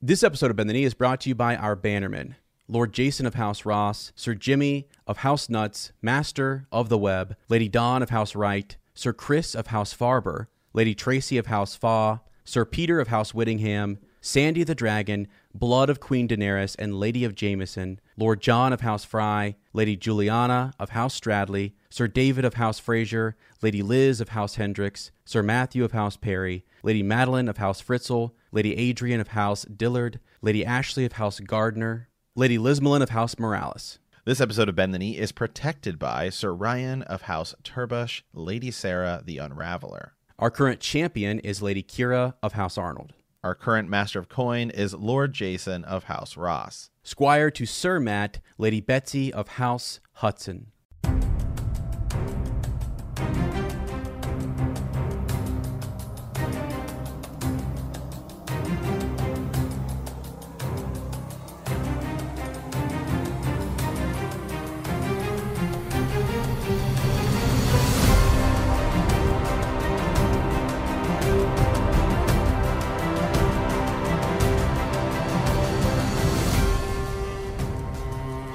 This episode of Bend the Knee is brought to you by our bannermen Lord Jason of House Ross, Sir Jimmy of House Nuts, Master of the Web, Lady Dawn of House Wright, Sir Chris of House Farber, Lady Tracy of House Fa, Sir Peter of House Whittingham, Sandy the Dragon, Blood of Queen Daenerys and Lady of Jameson, Lord John of House Fry, Lady Juliana of House Stradley, Sir David of House Fraser, Lady Liz of House Hendricks, Sir Matthew of House Perry, Lady Madeline of House Fritzl, Lady Adrian of House Dillard, Lady Ashley of House Gardner, Lady Lismelin of House Morales. This episode of Bend the Knee is protected by Sir Ryan of House Turbush, Lady Sarah the Unraveler. Our current champion is Lady Kira of House Arnold. Our current Master of Coin is Lord Jason of House Ross. Squire to Sir Matt, Lady Betsy of House Hudson.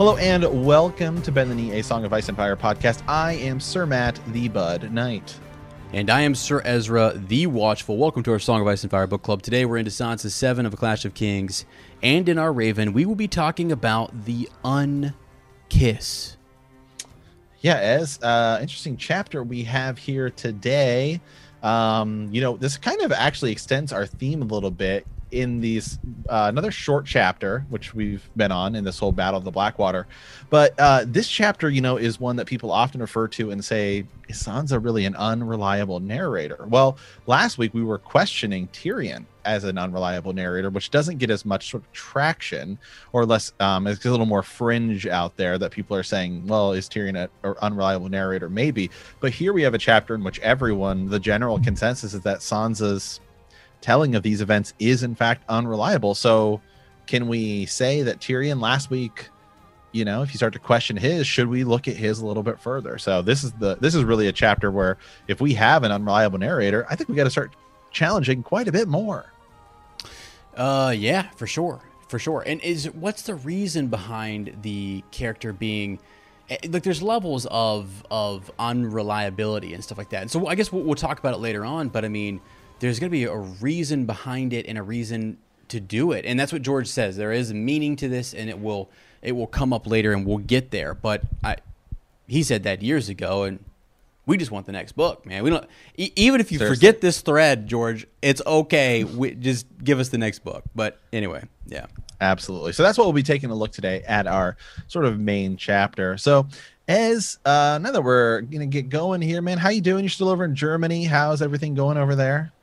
Hello and welcome to Bend the Knee, a Song of Ice and Fire podcast. I am Sir Matt, the Bud Knight. And I am Sir Ezra, the Watchful. Welcome to our Song of Ice and Fire book club. Today we're into Sansa 7 of A Clash of Kings. And in our Raven, we will be talking about the Unkiss. Yeah, as uh, interesting chapter we have here today. Um, you know, this kind of actually extends our theme a little bit in these uh, another short chapter which we've been on in this whole battle of the blackwater. But uh, this chapter you know is one that people often refer to and say is sansa really an unreliable narrator? Well last week we were questioning tyrion as an unreliable narrator which doesn't get as much sort of traction or less um, it's a little more fringe out there that people are saying well is tyrion an unreliable narrator? Maybe. But here we have a chapter in which everyone the general consensus is that sansa's telling of these events is in fact unreliable. So, can we say that Tyrion last week, you know, if you start to question his, should we look at his a little bit further? So this is the this is really a chapter where if we have an unreliable narrator, I think we got to start challenging quite a bit more. Uh, yeah, for sure, for sure. And is what's the reason behind the character being? eh, Like, there's levels of of unreliability and stuff like that. And so I guess we'll, we'll talk about it later on. But I mean, there's going to be a reason behind it and a reason to do it and that's what george says there is a meaning to this and it will it will come up later and we'll get there but i he said that years ago and we just want the next book man we don't e- even if you Seriously. forget this thread george it's okay we, just give us the next book but anyway yeah Absolutely. So that's what we'll be taking a look today at our sort of main chapter. So as uh now that we're gonna get going here, man, how you doing? You're still over in Germany. How's everything going over there?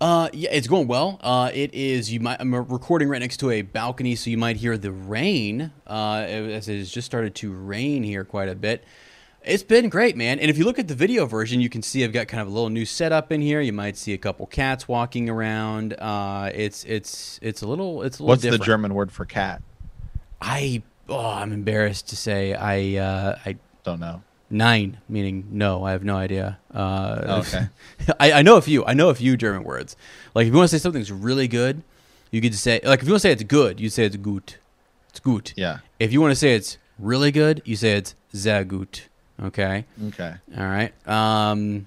Uh, yeah, it's going well. Uh, it is. You might. I'm recording right next to a balcony, so you might hear the rain. Uh, as it has just started to rain here quite a bit. It's been great, man. And if you look at the video version, you can see I've got kind of a little new setup in here. You might see a couple cats walking around. Uh, it's it's it's a little it's a little. What's different. the German word for cat? I oh, I'm embarrassed to say I uh, I Don't know. Nine meaning no. I have no idea. Uh, Oh, okay. I, I know a few. I know a few German words. Like if you want to say something's really good, you could say like if you want to say it's good, you say it's gut. It's gut. Yeah. If you want to say it's really good, you say it's sehr gut. Okay. Okay. All right. Um,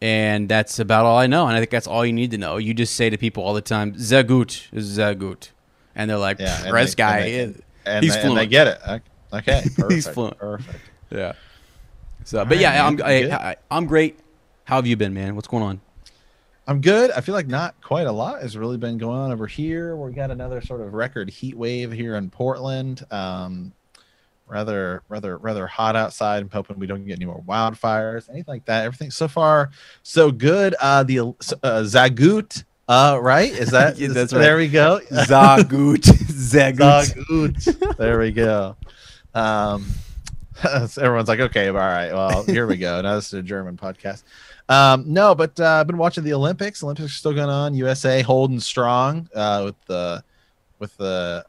and that's about all I know. And I think that's all you need to know. You just say to people all the time, sehr gut, sehr gut. and they're like, Yeah, "This guy, and they- is and, he's they, and they get it. Okay, Okay, perfect, He's fluent. Perfect. yeah." So, but right, yeah, man. I'm I, I, I'm great. How have you been, man? What's going on? I'm good. I feel like not quite a lot has really been going on over here. We got another sort of record heat wave here in Portland. Um, rather, rather, rather hot outside. I'm hoping we don't get any more wildfires, anything like that. Everything so far so good. Uh, the uh, Zagut, uh, right? Is that? Yeah, that's There right. we go. Zagut, Zagut. Zagut. there we go. Um, so everyone's like, okay, all right, well, here we go. Now this is a German podcast. Um, no, but uh, I've been watching the Olympics. Olympics are still going on. USA holding strong uh, with the with the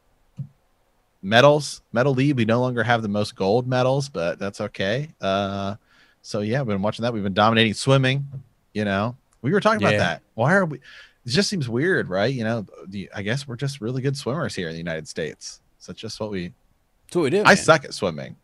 medals. Medal lead. We no longer have the most gold medals, but that's okay. Uh, so yeah, I've been watching that. We've been dominating swimming. You know, we were talking Yeah. about that. Why are we? It just seems weird, right? You know, I guess we're just really good swimmers here in the United States. So it's just what we. That's what we do. I man. suck at swimming.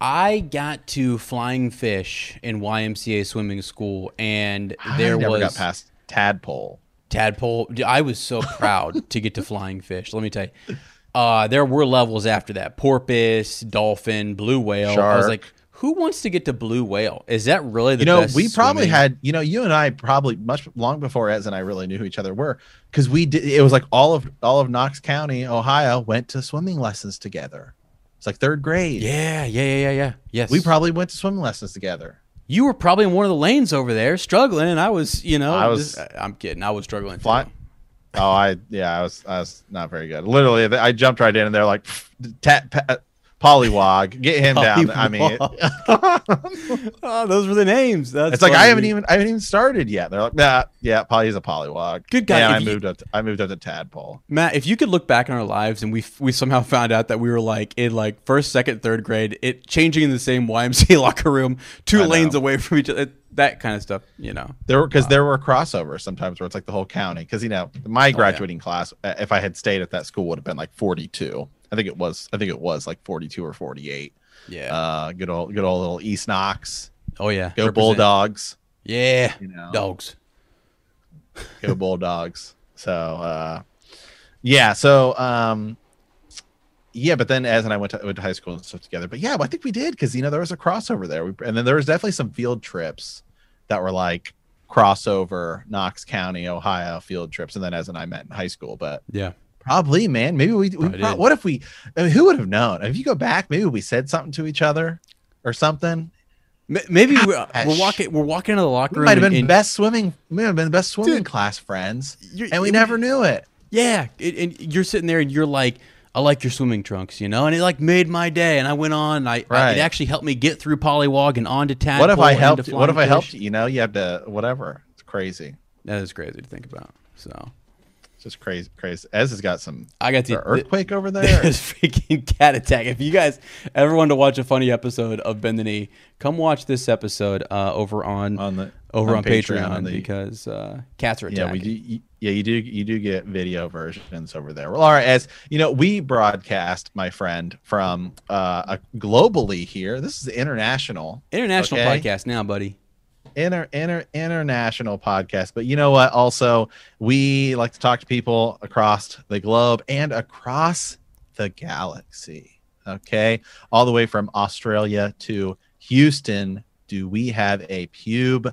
I got to flying fish in YMCA swimming school, and I there never was got past tadpole. tadpole. I was so proud to get to flying fish. Let me tell you, uh, there were levels after that: porpoise, dolphin, blue whale. I was like, who wants to get to blue whale? Is that really the you know, we probably swimming? had, you know, you and I probably much long before Ez and I really knew who each other were, because we did. It was like all of all of Knox County, Ohio, went to swimming lessons together. It's like third grade. Yeah, yeah, yeah, yeah, yeah. Yes, we probably went to swimming lessons together. You were probably in one of the lanes over there, struggling, and I was, you know, I was- just- I'm kidding. I was struggling. Fly- too. Oh, I yeah, I was I was not very good. Literally, I jumped right in, and they're like, "Pff, tat, pa, Pollywog, get him down. I mean, oh, those were the names. That's it's like I haven't even I haven't even started yet. They're like, nah, yeah, Polly's a Pollywog. Good guy. And I you- moved up. To, I moved up to Tadpole. Matt, if you could look back on our lives and we we somehow found out that we were like in like first, second, third grade, it changing in the same YMCA locker room, two I know. lanes away from each other, that kind of stuff, you know. There were because there were crossovers sometimes where it's like the whole county. Because you know, Oh, my graduating class, uh, if I had stayed at that school, would have been like forty two. I think it was. I think it was like forty two or forty eight. Yeah. Uh, good old, good old little East Knox. oh yeah. Go Represent. Bulldogs. Yeah. You know, Dogs. go Bulldogs. So, uh, yeah. So, um, yeah. But then, as and I went to, went to high school and stuff together. But yeah, I think we did because you know there was a crossover there, we, and then there was definitely some field trips that were like crossover Knox County, Ohio field trips, and then as and I met in high school. But Yeah. Probably, man, maybe we. we pro- what if we? I mean, who would have known? If you go back, maybe we said something to each other or something. Maybe uh, we're, we're walking we're walking into the locker We room. might have been and- best swimming. We might have been the best swimming Dude. class friends, and we it- never knew it. Yeah, it, and you're sitting there and you're like, I like your swimming trunks, you know, and it like made my day. And I went on. And I, I it actually helped me get through Polywog and onto Tadpole. what if I helped? to What if I Flying helped? You? Know, you have to whatever. It's crazy. That is crazy to think about. So just crazy. Crazy. Ez has got some I got the earthquake over there. There's freaking cat attack. If you guys ever want to watch a funny episode of Bend the Knee, come watch this episode uh, over on, on the over on, on Patreon, Patreon, on the- because uh, cats are attacking. yeah, we do. you- Yeah, you do. You do get video versions over there. Well, all right. As you know, we broadcast, my friend, from uh, globally here. This is international. International Okay. podcast now, buddy. Inter, inter international podcast but you know what? Also we like to talk to people across the globe and across the galaxy okay? All the way from australia to houston do we have a pube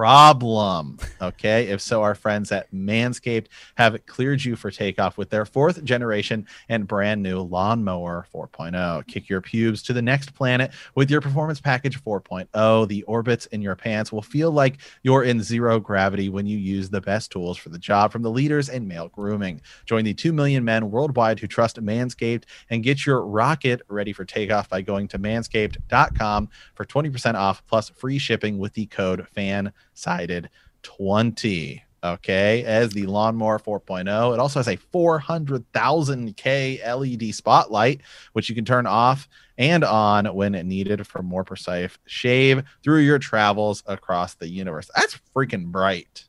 problem okay? If so our friends at manscaped have cleared you for takeoff with their fourth generation and brand new lawnmower 4.0 kick your pubes to the next planet with your performance package 4.0 the orbits in your pants will feel like you're in zero gravity when you use the best tools for the job from the leaders in male grooming. Join the 2 million men worldwide who trust manscaped and get your rocket ready for takeoff by going to manscaped.com for 20% off plus free shipping with the code fan sided 20 okay as the lawnmower 4.0 it also has a 400,000k led spotlight which you can turn off and on when needed for more precise shave through your travels across the universe that's freaking bright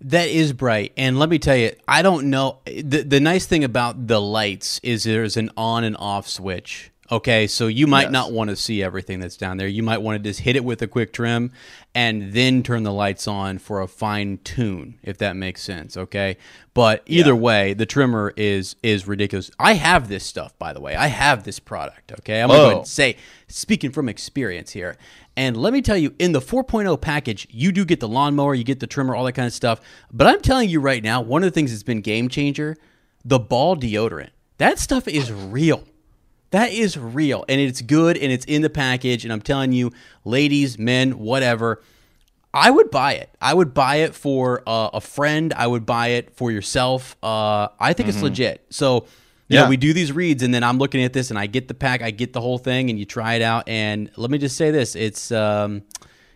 That is bright, and let me tell you, I don't know. the The nice thing about the lights is there's an on and off switch. Okay, so you might Yes. not want to see everything that's down there. You might want to just hit it with a quick trim and then turn the lights on for a fine tune, if that makes sense. Okay, but either Yeah. way, the trimmer is is ridiculous. I have this stuff, by the way. I have this product. Okay, I'm gonna go ahead Oh. say, speaking from experience here, and let me tell you, in the 4.0 package, you do get the lawnmower, you get the trimmer, all that kind of stuff. But I'm telling you right now, one of the things that's been game changer, the ball deodorant. That stuff is real. That is real and it's good and it's in the package. And I'm telling you, ladies, men, whatever, I would buy it. I would buy it for uh, a friend. I would buy it for yourself. Uh, I think it's legit. So, you know, Yeah. we do these reads and then I'm looking at this and I get the pack, I get the whole thing and you try it out. And let me just say this it's, um,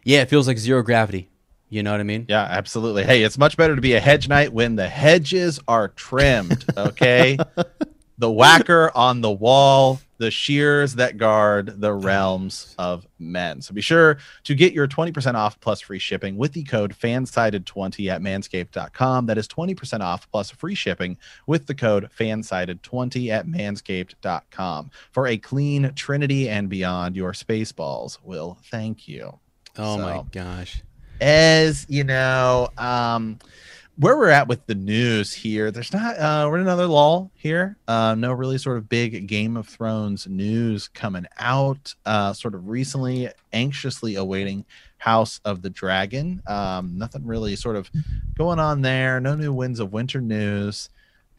yeah, it feels like zero gravity. You know what I mean? Yeah, absolutely. Hey, it's much better to be a hedge knight when the hedges are trimmed. Okay. the whacker on the wall, the shears that guard the realms of men. So be sure to get your 20% off plus free shipping with the code fansided20 at manscaped.com. That is 20% off plus free shipping with the code fansided20 at manscaped.com. For a clean trinity and beyond, your space balls will thank you. Oh my gosh. as you know um where we're at with the news here there's not uh we're in another lull here uh no really sort of big game of thrones news coming out uh sort of recently anxiously awaiting house of the dragon um nothing really sort of going on there no new winds of winter news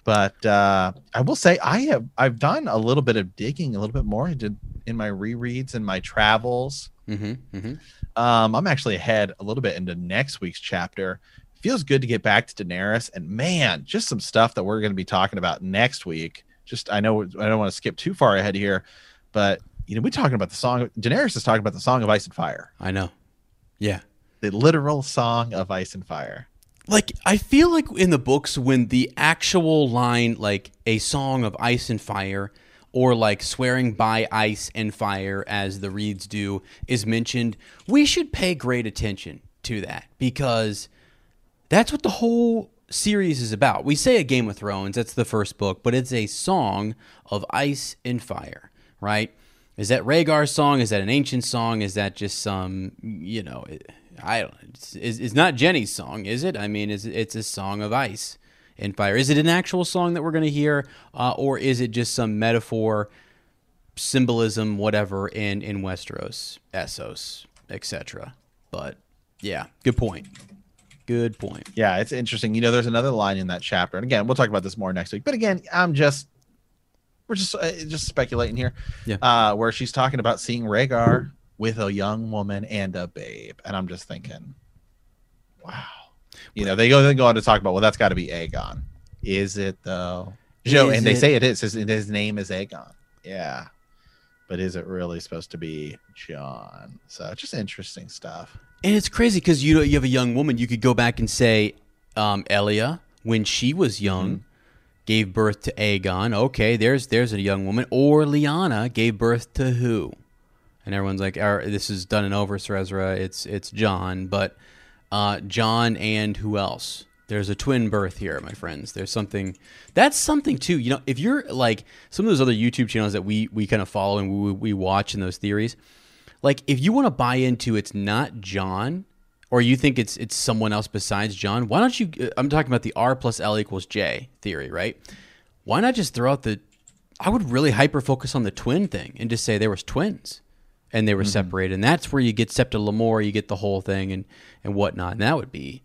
but uh i will say i have i've done a little bit of digging a little bit more i did in my rereads and my travels Mm-hmm. Mm-hmm. um, I'm actually ahead a little bit into next week's chapter. Feels good to get back to Daenerys, and man, just some stuff that we're going to be talking about next week. Just I know I don't want to skip too far ahead here, but you know we're talking about the song. Daenerys is talking about the song of ice and fire, I know. Yeah. the literal song of ice and fire. like I feel like in the books when the actual line like a song of ice and fire or like swearing by ice and fire as the reeds do is mentioned, we should pay great attention to that because that's what the whole series is about. We say a Game of Thrones, that's the first book, but it's a song of ice and fire, right? Is that Rhaegar's song? Is that an ancient song? Is that just some, you know, I don't. It's, it's it's not Jenny's song, is it? I mean, is it's a song of ice and fire? Is it an actual song that we're going to hear, uh, or is it just some metaphor, symbolism, whatever in in Westeros, Essos, etc.? But yeah, good point. Good point. Yeah, it's interesting. You know, there's another line in that chapter, and again, we'll talk about this more next week. But again, I'm just we're just uh, just speculating here. Yeah. Uh, where she's talking about seeing Rhaegar with a young woman and a babe, and I'm just thinking, wow. You know, they go then go on to talk about well, that's got to be Aegon. Is it though? Joe, and they it? say it is. His, his name is Aegon. Yeah. But is it really supposed to be Jon? So just interesting stuff. And it's crazy because you know you have a young woman. You could go back and say, um, Elia, when she was young, gave birth to Aegon. Okay, there's there's a young woman. Or Lyanna gave birth to who? And everyone's like, "Our- "This is done and over, Sir Ezra. It's it's Jon." But uh, Jon and who else? There's a twin birth here, my friends. There's something. That's something too. You know, if you're like some of those other YouTube channels that we we kind of follow and we, we watch in those theories, like if you want to buy into it's not Jon or you think it's it's someone else besides Jon, why don't you uh, I'm talking about the R plus L equals J theory, right? Why not just throw out the I would really hyper focus on the twin thing and just say there was twins and they were separated. And that's where you get Septa Lemore, you get the whole thing and and whatnot. And that would be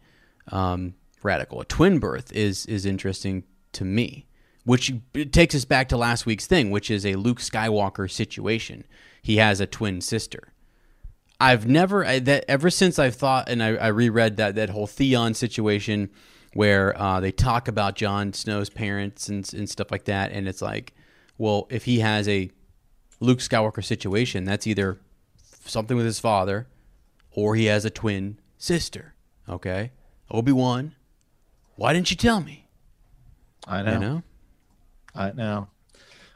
um, radical. A twin birth is is interesting to me, which takes us back to last week's thing, which is a Luke Skywalker situation. He has a twin sister. I've never I, that ever since I've thought and I, I reread that that whole Theon situation where uh, they talk about Jon Snow's parents and and stuff like that, and it's like, well, if he has a Luke Skywalker situation, that's either something with his father, or he has a twin sister. Okay, Obi Wan, why didn't you tell me? I know. You know, I know.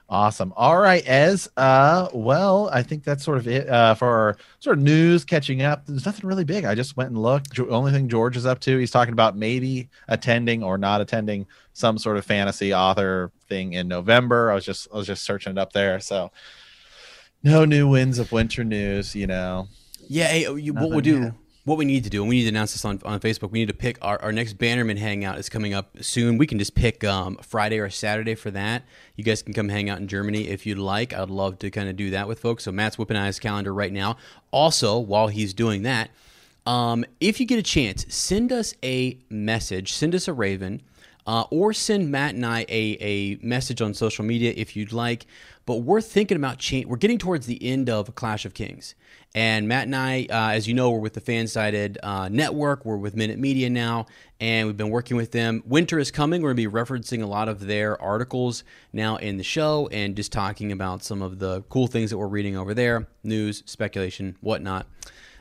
Awesome. All right, Ez. Uh, well, I think that's sort of it uh, for our sort of news catching up. There's nothing really big. I just went and looked. Jo- only thing George is up to, he's talking about maybe attending or not attending some sort of fantasy author thing in November. I was just I was just searching it up there. So no new winds of winter news. You know. Yeah. Hey, you, what we'll do. What we need to do, and we need to announce this on, on Facebook. We need to pick our, our next Bannerman hangout is coming up soon. We can just pick um, Friday or Saturday for that. You guys can come hang out in Germany if you'd like. I'd love to kind of do that with folks. So Matt's whipping out his calendar right now. Also, while he's doing that, um, if you get a chance, send us a message, send us a Raven, uh, or send Matt and I a, a message on social media if you'd like. But we're thinking about change. We're getting towards the end of Clash of Kings. And Matt and I, uh, as you know, we're with the Fansided uh, Network. We're with Minute Media now, and we've been working with them. Winter is coming. We're going to be referencing a lot of their articles now in the show and just talking about some of the cool things that we're reading over there news, speculation, whatnot.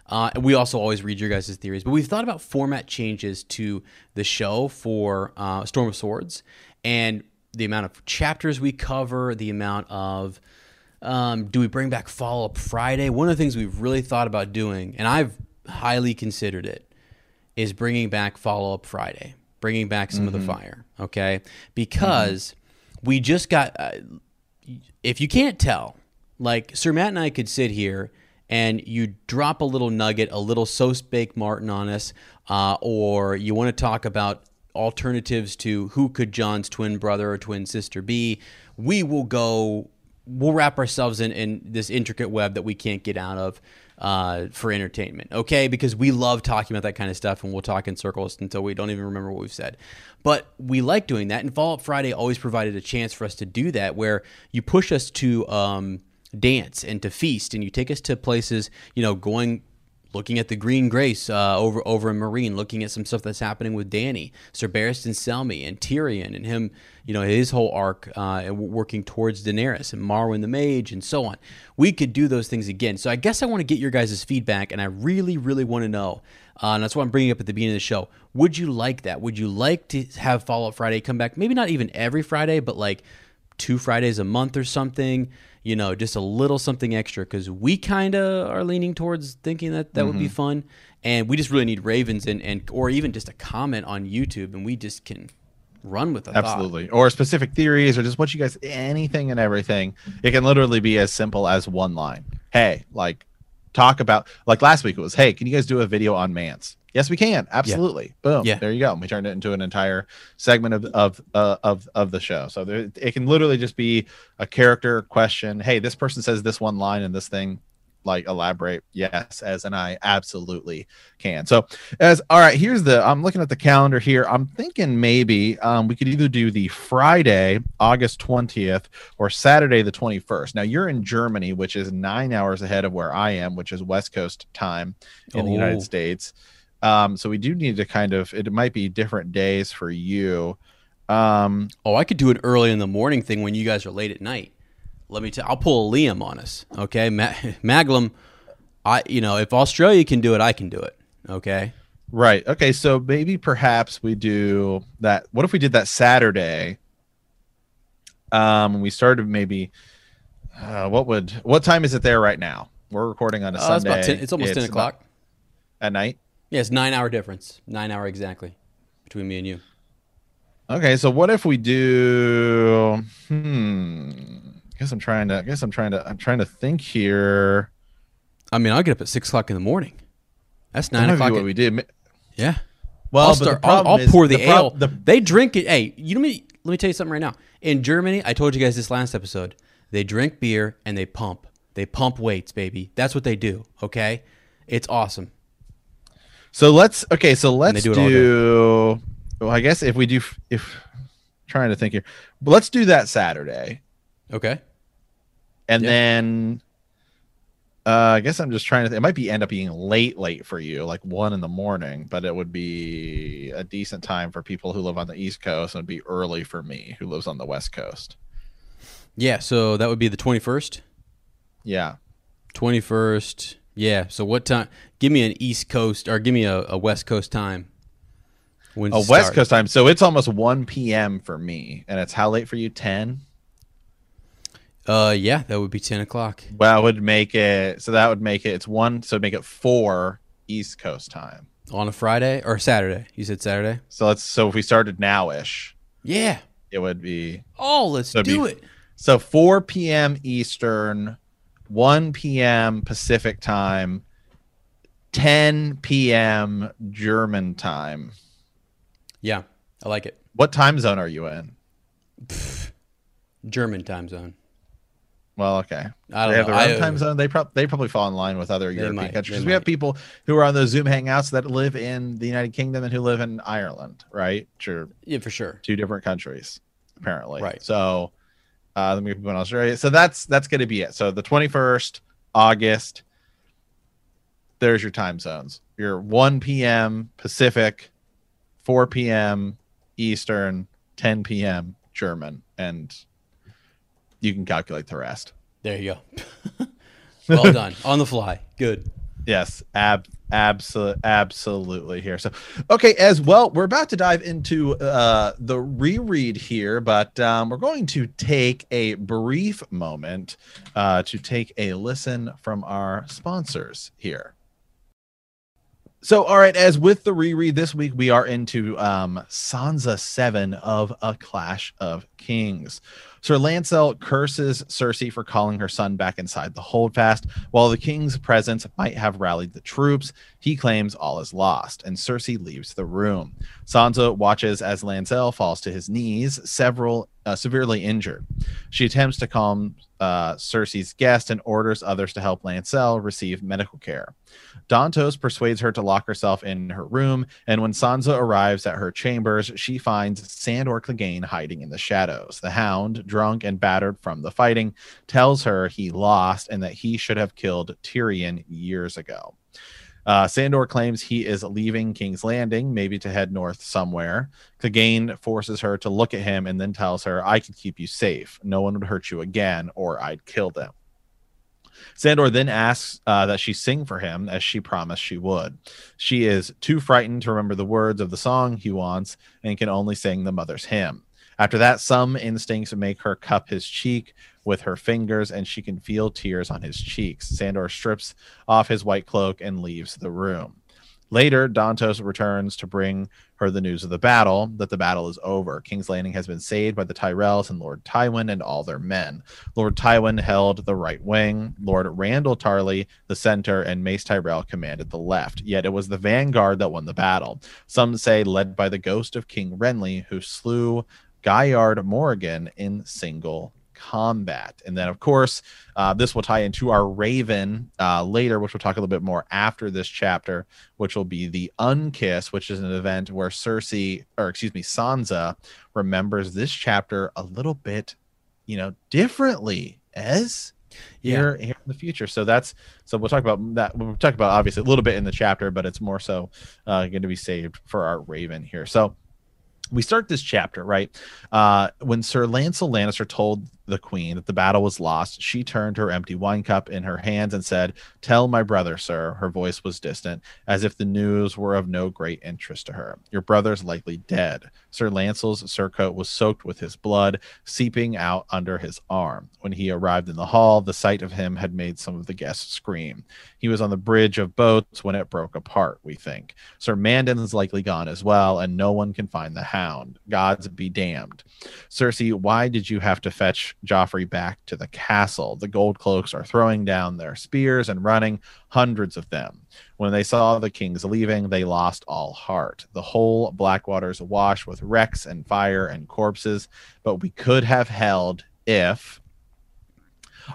Uh, we also always read your guys' theories, but we've thought about format changes to the show for uh, Storm of Swords and the amount of chapters we cover, the amount of um, do we bring back follow up Friday? One of the things we've really thought about doing, and I've highly considered it, is bringing back follow up Friday, bringing back some mm-hmm. of the mm-hmm. fire. Okay, because mm-hmm. we just got. Uh, if you can't tell, like Sir Matt and I could sit here and you drop a little nugget, a little so spake Martin on us, uh, or you want to talk about alternatives to who could Jon's twin brother or twin sister be, we will go, we'll wrap ourselves in, in this intricate web that we can't get out of uh, for entertainment, okay? Because we love talking about that kind of stuff and we'll talk in circles until we don't even remember what we've said. But we like doing that, and Follow Up Friday always provided a chance for us to do that where you push us to. Um, dance and to feast, and you take us to places, you know, going looking at the Green Grace uh, over over in Meereen, looking at some stuff that's happening with Danny, Sir Barristan Selmy, and Tyrion, and him, you know, his whole arc uh, working towards Daenerys and Marwyn the Mage, and so on. We could do those things again. So I guess I want to get your guys' feedback, and I really, really want to know. Uh, and that's why I'm bringing up at the beginning of the show. Would you like that? Would you like to have Follow Up Friday come back? Maybe not even every Friday, but like two Fridays a month or something you know, just a little something extra because we kind of are leaning towards thinking that that mm-hmm. would be mm-hmm. fun, and we just really need ravens and and or even just a comment on YouTube, and we just can run with it. Absolutely, or specific theories, or just what you guys anything and everything. It can literally be as simple as one line. Hey, like talk about like last week it was, hey, can you guys do a video on Mance? Yes, we can. Absolutely. Yeah. Boom. Yeah. There you go. We turned it into an entire segment of of uh, of of the show. So there, it can literally just be a character question. Hey, this person says this one line and this thing. Like elaborate. Yes, as and I absolutely can. So as all right, here's the. I'm looking at the calendar here. I'm thinking maybe um, we could either do the Friday, August 20th, or Saturday the 21st. Now you're in Germany, which is nine hours ahead of where I am, which is West Coast time in oh. the United oh. States. Um, so we do need to kind of it might be different days for you. Um, oh, I could do an early in the morning thing when you guys are late at night. Let me tell. I'll pull a Liam on us. Okay, Ma- Maglum. I you know if Australia can do it, I can do it. Okay. Right. Okay. So maybe perhaps we do that. What if we did that Saturday? Um, we started maybe. Uh, what would what time is it there right now? We're recording on a uh, Sunday. It's, 10, it's almost it's ten o'clock at night. Yeah, nine hour difference. Nine hour exactly between me and you. Okay, so what if we do? Hmm. I guess I'm trying to. I guess I'm trying to. I'm trying to think here. I mean, I'll get up at six o'clock in the morning. That's nine o'clock. What at, we did. Yeah. Well, I'll, start, I'll, I'll pour the, the ale. the, they drink it. Hey, you know me. Let me tell you something right now. In Germany, I told you guys this last episode. They drink beer and they pump. They pump weights, baby. That's what they do. Okay, it's awesome. So let's okay. So let's do. do well, I guess if we do, if trying to think here, but let's do that Saturday. Okay. And yep. then, uh, I guess I'm just trying to. Th- it might be end up being late, late for you, like one in the morning, but it would be a decent time for people who live on the East Coast, and it'd be early for me who lives on the West Coast. Yeah. So that would be the 21st. Yeah. 21st. Yeah. So what time? Give me an East Coast or give me a, a West Coast time. When a West Coast time. So it's almost 1 p.m. for me. And it's how late for you? 10? Uh, yeah, that would be 10 o'clock. Well, would make it. So that would make it. It's one. So make it four East Coast time on a Friday or Saturday. You said Saturday. So let's. So if we started nowish, yeah, it would be. Oh, let's so do be, it. So 4 p.m. Eastern 1 p.m. Pacific time, 10 p.m. German time. Yeah, I like it. What time zone are you in? German time zone. Well, okay. I don't they have know. their own I- time zone. They, prob- they probably fall in line with other European might. countries. We have people who are on those Zoom hangouts that live in the United Kingdom and who live in Ireland, right? Sure. Yeah, for sure. two different countries apparently Right. so uh let me people in australia so that's that's going to be it so the 21st august there's your time zones your 1 p.m pacific 4 p.m eastern 10 p.m german and you can calculate the rest There you go. well done. On the fly. Good. Yes, ab absolutely absolutely here. So okay, as well, we're about to dive into uh the reread here, but um we're going to take a brief moment uh to take a listen from our sponsors here. So, all right, as with the reread this week, we are into um, Sansa 7 of A Clash of Kings. Sir Lancel curses Cersei for calling her son back inside the holdfast. While the king's presence might have rallied the troops, he claims all is lost, and Cersei leaves the room. Sansa watches as Lancel falls to his knees, several uh, severely injured. She attempts to calm uh, Cersei's guest and orders others to help Lancel receive medical care. Dantos persuades her to lock herself in her room, and when Sansa arrives at her chambers, she finds Sandor Clegane hiding in the shadows. The Hound, drunk and battered from the fighting, tells her he lost and that he should have killed Tyrion years ago. Uh, Sandor claims he is leaving King's Landing, maybe to head north somewhere. Clegane forces her to look at him and then tells her, I could keep you safe. No one would hurt you again, or I'd kill them. Sandor then asks uh, that she sing for him as she promised she would. She is too frightened to remember the words of the song he wants and can only sing the mother's hymn. After that, some instincts make her cup his cheek with her fingers, and she can feel tears on his cheeks. Sandor strips off his white cloak and leaves the room. Later, Dantos returns to bring her the news of the battle, that the battle is over. King's Landing has been saved by the Tyrells and Lord Tywin and all their men. Lord Tywin held the right wing, Lord Randyll Tarley the center, and Mace Tyrell commanded the left. Yet it was the vanguard that won the battle. Some say led by the ghost of King Renly, who slew Guyard Morrigen in single combat. And then, of course, uh, this will tie into our Raven uh, later, which we'll talk a little bit more after this chapter, which will be the Unkiss, which is an event where Cersei, or excuse me, Sansa remembers this chapter a little bit, you know, differently. As here, here in the future, so that's so we'll talk about that. We'll talk about obviously a little bit in the chapter, but it's more so uh, going to be saved for our Raven here. So we start this chapter right uh, when Sir Lancel Lannister told the Queen that the battle was lost. She turned her empty wine cup in her hands and said, "Tell my brother, sir." Her voice was distant, as if the news were of no great interest to her. Your brother's likely dead. Sir Lancel's surcoat was soaked with his blood, seeping out under his arm. When he arrived in the hall, the sight of him had made some of the guests scream. He was on the bridge of boats when it broke apart. We think Sir Mandon's likely gone as well, and no one can find the Hound. Gods be damned. Cersei, why did you have to fetch Joffrey back to the castle? The gold cloaks are throwing down their spears and running, hundreds of them. When they saw the kings leaving, they lost all heart. The whole Blackwater's awash with wrecks and fire and corpses, but we could have held if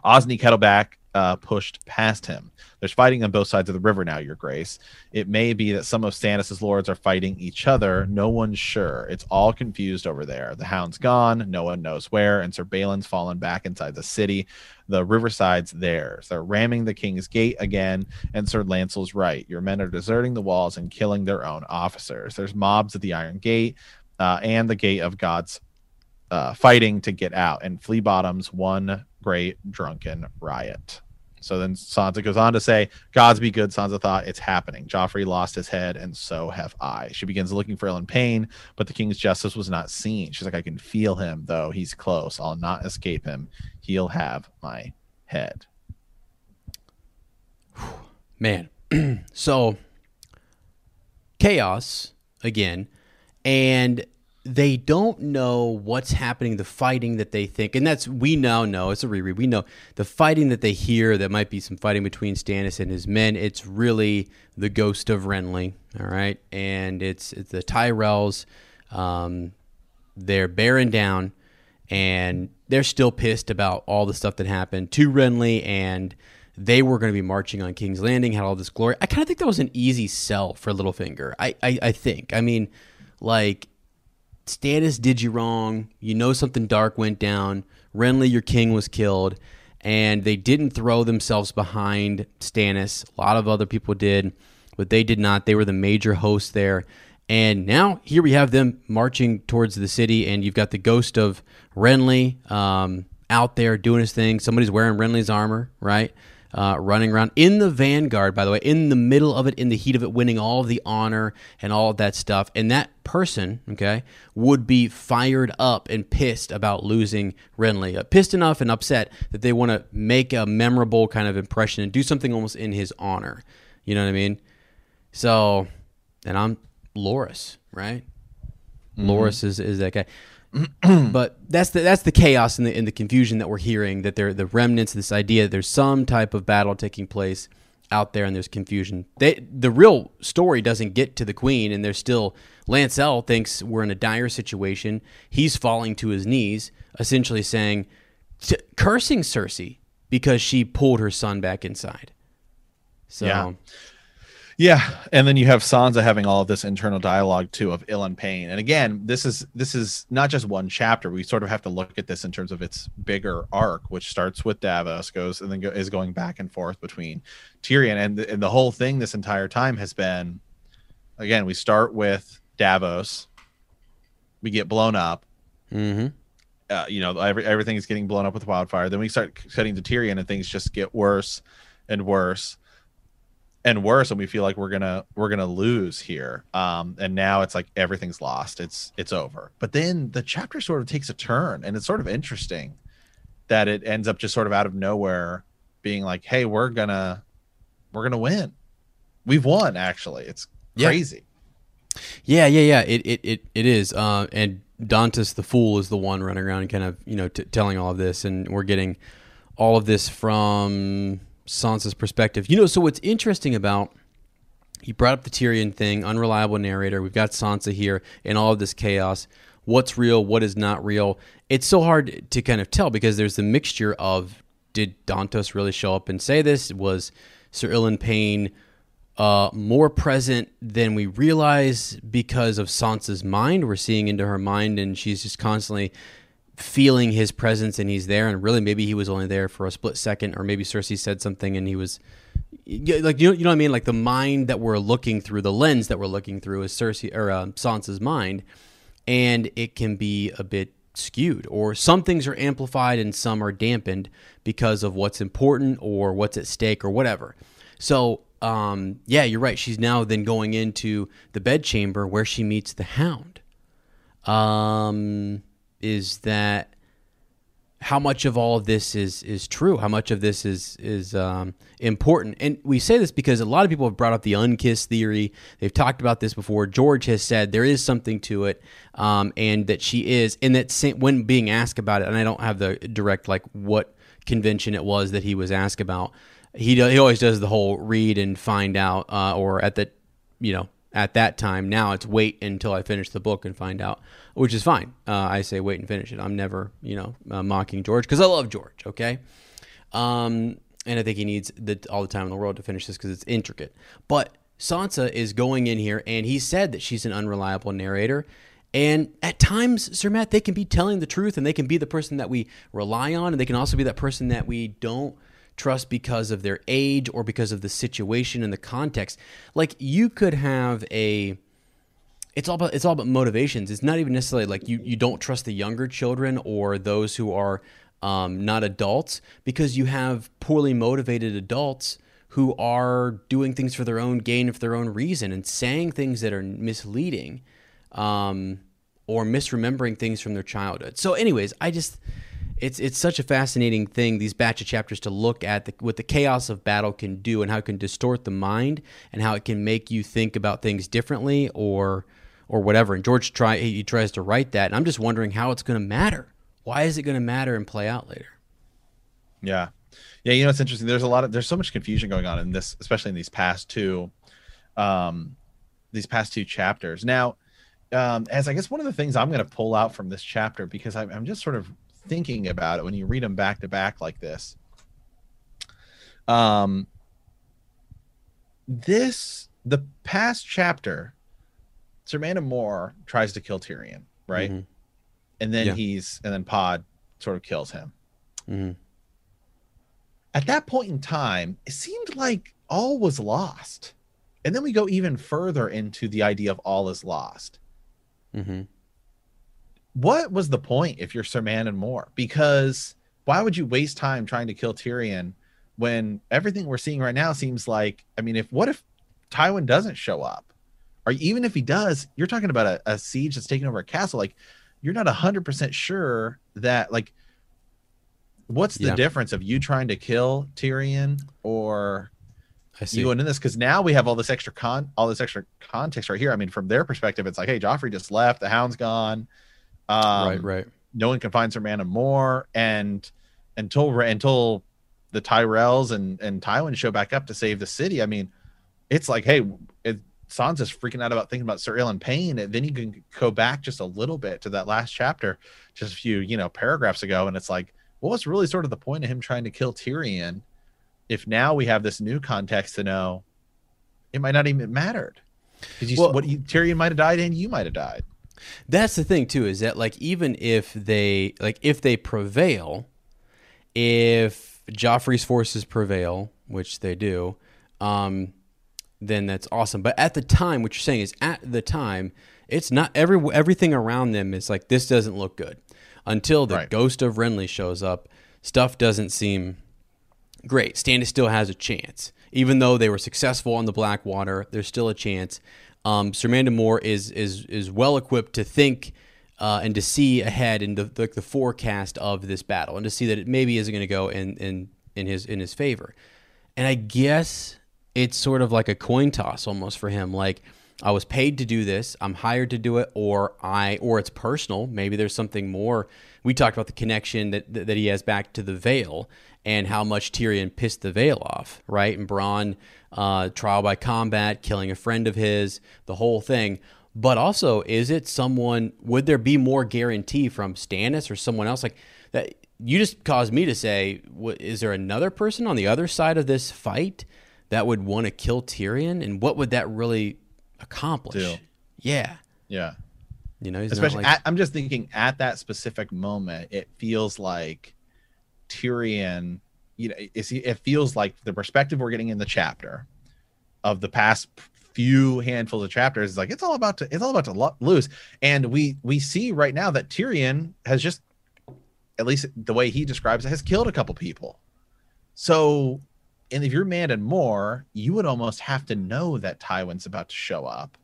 Osney Kettleback uh, pushed past him. There's fighting on both sides of the river now, Your Grace. It may be that some of Stannis' lords are fighting each other. No one's sure. It's all confused over there. The Hound's gone. No one knows where. And Sir Balon's fallen back inside the city. The riverside's theirs. They're ramming the King's Gate again. And Sir Lancel's right. Your men are deserting the walls and killing their own officers. There's mobs at the Iron Gate uh, and the Gate of God's uh, fighting to get out. And Flea Bottom's one great drunken riot. So then Sansa goes on to say, Gods be good, Sansa thought, it's happening. Joffrey lost his head, and so have I. She begins looking for Ilyn Payne, but the king's justice was not seen. She's like, I can feel him, though. He's close. I'll not escape him. He'll have my head. Man. so chaos again. And they don't know what's happening, the fighting that they think, and that's we now know it's a reread. We know the fighting that they hear that might be some fighting between Stannis and his men. It's really the ghost of Renly, all right, and it's it's the Tyrells. Um, they're bearing down, and they're still pissed about all the stuff that happened to Renly, and they were going to be marching on King's Landing, had all this glory. I kind of think that was an easy sell for Littlefinger. I, I I think. I mean, like Stannis did you wrong. You know something dark went down. Renly, your king, was killed. And they didn't throw themselves behind Stannis. A lot of other people did, but they did not. They were the major hosts there. And now here we have them marching towards the city, and you've got the ghost of Renly um, out there doing his thing. Somebody's wearing Renly's armor, right? uh, running around in the vanguard, by the way, in the middle of it, in the heat of it, winning all of the honor and all of that stuff. And that person, okay, would be fired up and pissed about losing Renly, uh, pissed enough and upset that they want to make a memorable kind of impression and do something almost in his honor. You know what I mean? So, and I'm Loras, right? Mm-hmm. Loras is, is that guy. but that's the that's the chaos and the in the confusion that we're hearing that there the remnants of this idea that there's some type of battle taking place out there and there's confusion. They, the real story doesn't get to the queen and there's still Lancel thinks we're in a dire situation. He's falling to his knees, essentially saying cursing Cersei because she pulled her son back inside. So yeah. Yeah, and then you have Sansa having all of this internal dialogue too of Ilyn Payne. And again, this is this is not just one chapter. We sort of have to look at this in terms of its bigger arc, which starts with Davos, goes and then go, is going back and forth between Tyrion, and the, and the whole thing this entire time has been, again, we start with Davos, we get blown up. Mm-hmm. Uh, you know, every, everything is getting blown up with wildfire. Then we start cutting to Tyrion, and things just get worse and worse and worse and we feel like we're gonna we're gonna lose here. Um and now it's like everything's lost. It's it's over. But then the chapter sort of takes a turn and it's sort of interesting that it ends up just sort of out of nowhere being like hey we're gonna we're gonna win. We've won actually. It's crazy. Yeah yeah yeah. It it it, it is. Uh and Dantos the fool is the one running around and kind of you know t- telling all of this and we're getting all of this from Sansa's perspective. You know, so what's interesting about he brought up the Tyrion thing, unreliable narrator. We've got Sansa here in all of this chaos. What's real? What is not real? It's so hard to kind of tell because there's the mixture of did Dantos really show up and say this? Was Sir Ilyn Payne uh, more present than we realize because of Sansa's mind? We're seeing into her mind, and she's just constantly feeling his presence and he's there and really maybe he was only there for a split second or maybe Cersei said something and he was like you know, you know what I mean? Like the mind that we're looking through the lens that we're looking through is Cersei or uh, Sansa's mind and it can be a bit skewed or some things are amplified and some are dampened because of what's important or what's at stake or whatever. So um, yeah you're right. She's now then going into the bedchamber where she meets the hound. Um is that how much of all of this is is true? How much of this is is um, important? And we say this because a lot of people have brought up the unkiss theory. They've talked about this before. George has said there is something to it, um, and that she is. And that when being asked about it, and I don't have the direct like what convention it was that he was asked about. He do, he always does the whole read and find out, uh, or at the you know at that time. Now it's wait until I finish the book and find out, which is fine. Uh, I say wait and finish it. I'm never, you know, uh, mocking George because I love George. Okay, um, and I think he needs the, all the time in the world to finish this because it's intricate. But Sansa is going in here, and he said that she's an unreliable narrator. And at times, Sir Matt, they can be telling the truth, and they can be the person that we rely on, and they can also be that person that we don't trust because of their age or because of the situation and the context. Like you could have a it's all about it's all about motivations. It's not even necessarily like you you don't trust the younger children or those who are um, not adults because you have poorly motivated adults who are doing things for their own gain for their own reason and saying things that are misleading um, or misremembering things from their childhood. So, anyways, I just it's it's such a fascinating thing these batch of chapters to look at the, what the chaos of battle can do and how it can distort the mind and how it can make you think about things differently or or whatever. And George try he tries to write that, and I'm just wondering how it's going to matter. Why is it going to matter and play out later? Yeah, yeah. You know, it's interesting. There's a lot of there's so much confusion going on in this, especially in these past two, um, these past two chapters. Now, um, as I guess one of the things I'm going to pull out from this chapter because I'm, I'm just sort of thinking about it when you read them back to back like this. Um, this the past chapter, Sir Mandon Moore tries to kill Tyrion, right? Mhm. And then Yeah. he's and then Pod sort of kills him. Mm-hmm. At that point in time, it seemed like all was lost. And then we go even further into the idea of all is lost. Mm-hmm. What was the point if you're Sir Mandon Moore? Because why would you waste time trying to kill Tyrion when everything we're seeing right now seems like I mean, if what if Tywin doesn't show up? Or even if he does, you're talking about a, a siege that's taking over a castle. Like you're not hundred percent sure that like what's the Yeah. difference of you trying to kill Tyrion or I see. you going in this because now we have all this extra con all this extra context right here. I mean, from their perspective, it's like, hey, Joffrey just left, the hound's gone. Um, right, right. no one can find Sir Mandon Moore, and until until the Tyrells and and Tywin show back up to save the city. I mean, it's like, hey, it, Sansa's freaking out about thinking about Sir Ilyn Payne, and then you can go back just a little bit to that last chapter, just a few you know paragraphs ago, and it's like, what was really sort of the point of him trying to kill Tyrion? If now we have this new context to know, it might not even mattered because you Well- what you, Tyrion might have died and you might have died. That's the thing too, is that like even if they like if they prevail, if Joffrey's forces prevail, which they do, um, then that's awesome. But at the time, what you're saying is at the time, it's not every everything around them is like this doesn't look good until the Right. ghost of Renly shows up. Stuff doesn't seem great. Stannis still has a chance, even though they were successful on the Blackwater. There's still a chance. Um, Sir Mandon Moore is is is well equipped to think uh, and to see ahead in the, the the forecast of this battle, and to see that it maybe isn't going to go in in in his in his favor. And I guess it's sort of like a coin toss almost for him. Like I was paid to do this, I'm hired to do it, or I or it's personal. Maybe there's something more. We talked about the connection that that he has back to the Vale and how much Tyrion pissed the Vale off, right? And Bronn, uh, trial by combat, killing a friend of his, the whole thing. But also, is it someone? Would there be more guarantee from Stannis or someone else like that? You just caused me to say, is there another person on the other side of this fight that would want to kill Tyrion, and what would that really accomplish? Do. Yeah, Yeah. you know, especially like, at, i'm just thinking at that specific moment it feels like tyrion you know it feels like the perspective we're getting in the chapter of the past few handfuls of chapters is like it's all about to it's all about to lo- lose. And we we see right now that tyrion has just at least the way he describes it has killed a couple people. So and if you're Mandon Moore you would almost have to know that tywin's about to show up.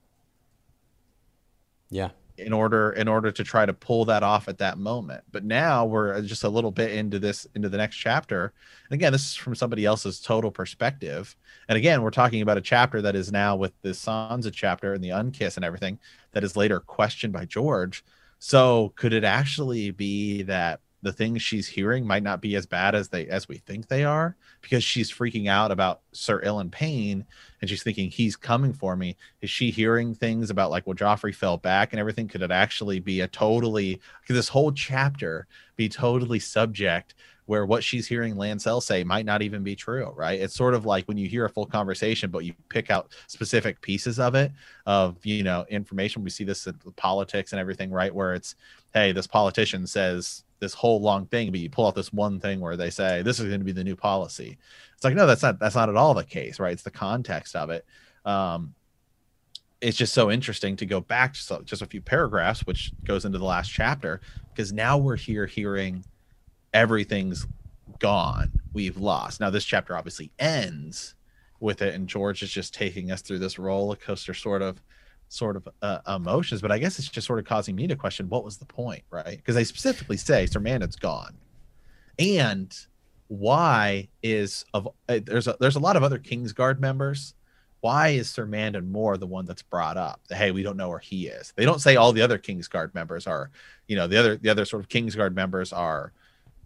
Yeah, in order in order to try to pull that off at that moment. But now we're uh, just a little bit into this into the next chapter. And again this is from somebody else's total perspective. And again we're talking about a chapter that is now with the sansa chapter and the unkiss and everything that is later questioned by george. So could it actually be that the things she's hearing might not be as bad as they as we think they are because she's freaking out about sir Ilyn Payne and she's thinking he's coming for me. Is she hearing things about like well joffrey fell back and everything? Could it actually be a totally could this whole chapter be totally subject where what she's hearing lancel say might not even be true right? It's sort of like when you hear a full conversation but you pick out specific pieces of it of you know information. We see this in politics and everything right? Where it's hey this politician says this whole long thing but you pull out this one thing where they say this is going to be the new policy. It's like no that's not that's not at all the case right? It's the context of it. Um it's just so interesting to go back just just a few paragraphs which goes into the last chapter because now we're here hearing everything's gone. We've lost. Now this chapter obviously ends with it and george is just taking us through this roller coaster sort of sort of uh, emotions but i guess it's just sort of causing me to question what was the point right because they specifically say sir Mandon's gone and why is of uh, there's a there's a lot of other kingsguard members why is Sir Mandon Moore the one that's brought up? Hey, we don't know where he is. They don't say all the other Kingsguard members are, you know, the other the other sort of Kingsguard members are,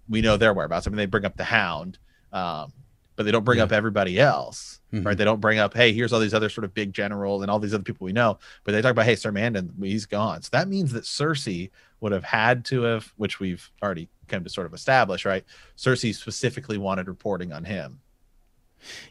we know their whereabouts. I mean, they bring up the Hound, um, but they don't bring yeah. up everybody else, mm-hmm. right? They don't bring up, hey, here's all these other sort of big generals and all these other people we know, but they talk about, hey, Sir Mandon, he's gone. So that means that Cersei would have had to have, which we've already come to sort of establish, right? Cersei specifically wanted reporting on him.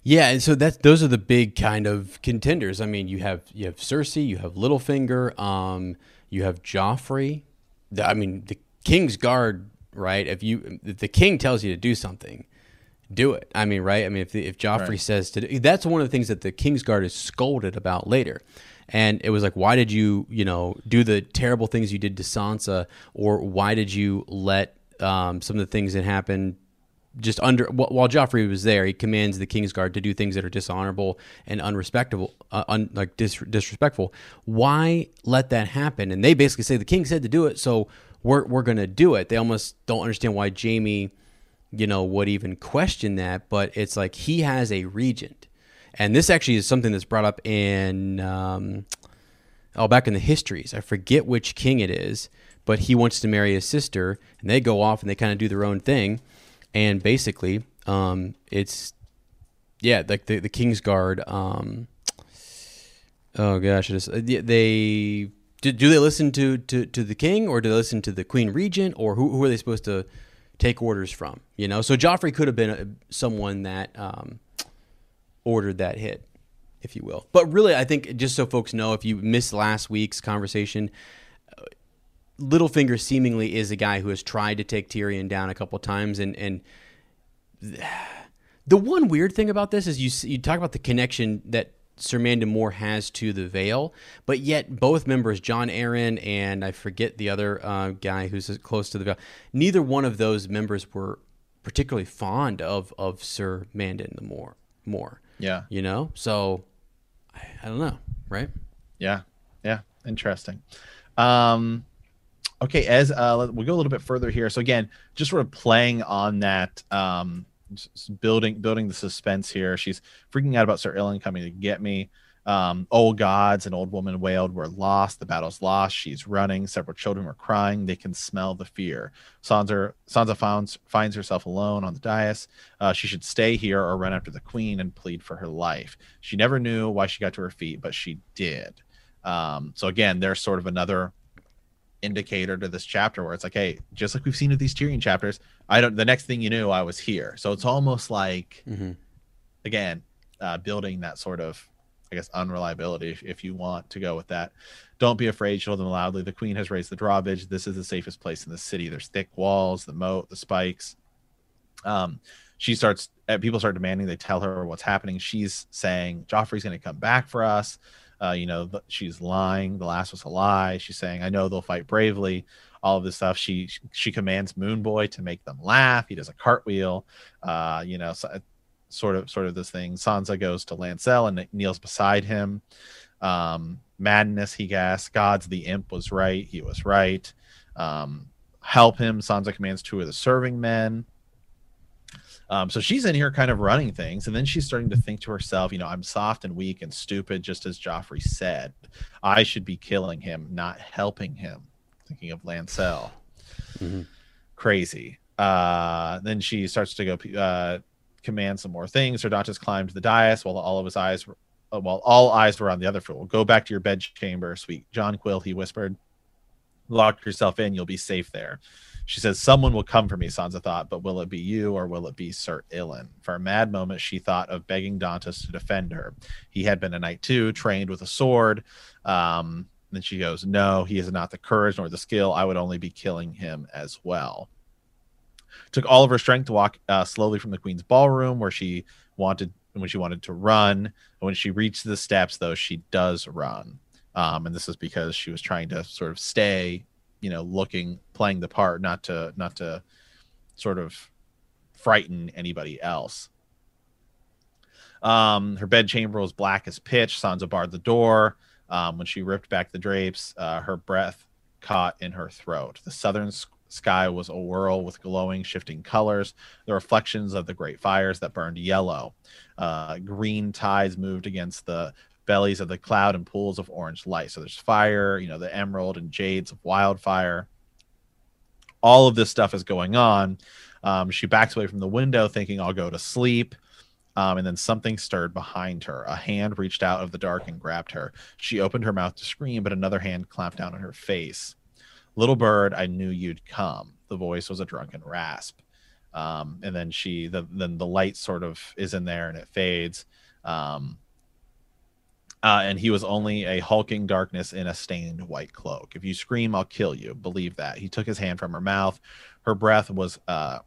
Yeah, and so that's those are the big kind of contenders. I mean, you have you have Cersei, you have Littlefinger, um, you have Joffrey. The, I mean, the King's Guard, right? If you if the king tells you to do something, do it. I mean, right? I mean, if the, if Joffrey right. says to, do, that's one of the things that the King's Guard is scolded about later. And it was like, why did you, you know, do the terrible things you did to Sansa, or why did you let um, some of the things that happened just under while Joffrey was there, he commands the Kingsguard to do things that are dishonorable and unrespectable, uh, un, like dis, disrespectful. Why let that happen? And they basically say the king said to do it, so we're we're gonna do it. They almost don't understand why Jaime, you know, would even question that. But it's like he has a regent, and this actually is something that's brought up in um, oh back in the histories. I forget which king it is, but he wants to marry his sister, and they go off and they kind of do their own thing and basically, um, it's yeah, like the the King's Guard. Um, oh gosh, uh, they do, do they listen to, to to the king or do they listen to the queen regent or who who are they supposed to take orders from? You know, so Joffrey could have been a, someone that um, ordered that hit, if you will. But really, I think just so folks know, if you missed last week's conversation, Littlefinger seemingly is a guy who has tried to take Tyrion down a couple times, and and the one weird thing about this is you you talk about the connection that Sir Mandon Moore has to the Vale, but yet both members, Jon Arryn and I forget the other uh, guy who's close to the Vale, neither one of those members were particularly fond of of Sir Mandon the Moore. Moore, yeah, you know, so I, I don't know, right? Yeah, yeah, interesting. Um, Okay, as uh, we'll go a little bit further here. So again, just sort of playing on that, um, building building the suspense here. She's freaking out about Sir Ilyn coming to get me. Um, old gods, an old woman wailed, "We're lost. The battle's lost." She's running. Several children were crying. They can smell the fear. Sansa Sansa finds finds herself alone on the dais. Uh, she should stay here or run after the queen and plead for her life. She never knew why she got to her feet, but she did. Um, so again, there's sort of another indicator to this chapter where it's like, hey, just like we've seen with these Tyrion chapters, I don't. The next thing you knew, I was here. So it's almost like, mm-hmm. again, uh, building that sort of, I guess, unreliability, if, if, you want to go with that. Don't be afraid. Show them loudly. The queen has raised the drawbridge. This is the safest place in the city. There's thick walls, the moat, the spikes. Um, she starts. Uh, people start demanding. They tell her what's happening. She's saying Joffrey's going to come back for us uh, you know, she's lying. The last was a lie. She's saying, "I know they'll fight bravely." All of this stuff. She she commands Moon Boy to make them laugh. He does a cartwheel. Uh, you know, so, sort of sort of this thing. Sansa goes to Lancel and kneels beside him. Um, madness, he gasps. God's the imp was right. He was right. Um, help him. Sansa commands two of the serving men. Um, so she's in here kind of running things, and then she's starting to think to herself, you know, I'm soft and weak and stupid, just as Joffrey said. I should be killing him, not helping him. Thinking of Lancel. Mm-hmm. Crazy. Uh, then she starts to go uh, command some more things. Sir Dantos climbed the dais while all of his eyes were, uh, while all eyes were on the other fool. Go back to your bed chamber, sweet Jonquil, he whispered. Lock yourself in, you'll be safe there. She says, Someone will come for me, Sansa thought, but will it be you or will it be Sir Ilyn? For a mad moment, she thought of begging Dantos to defend her. He had been a knight too, trained with a sword. Um, then she goes, No, he has not the courage nor the skill. I would only be killing him as well. Took all of her strength to walk uh, slowly from the queen's ballroom where she wanted when she wanted to run. When she reached the steps, though, she does run. Um, and this is because she was trying to sort of stay you know looking playing the part not to not to sort of frighten anybody else. Um her bedchamber was black as pitch. Sansa barred the door um, when she ripped back the drapes uh, her breath caught in her throat. The southern sky was a whirl with glowing, shifting colors, the reflections of the great fires that burned yellow. Uh, green tides moved against the bellies of the cloud and pools of orange light. So there's fire, you know, the emerald and jades of wildfire. All of this stuff is going on. Um, she backs away from the window, thinking, I'll go to sleep. Um, and then something stirred behind her. A hand reached out of the dark and grabbed her. She opened her mouth to scream, but another hand clamped down on her face. Little bird, I knew you'd come. The voice was a drunken rasp. Um, and then she, the, then the light sort of is in there and it fades. Um, uh, and he was only a hulking darkness in a stained white cloak. If you scream, I'll kill you. Believe that. He took his hand from her mouth. Her breath was uh,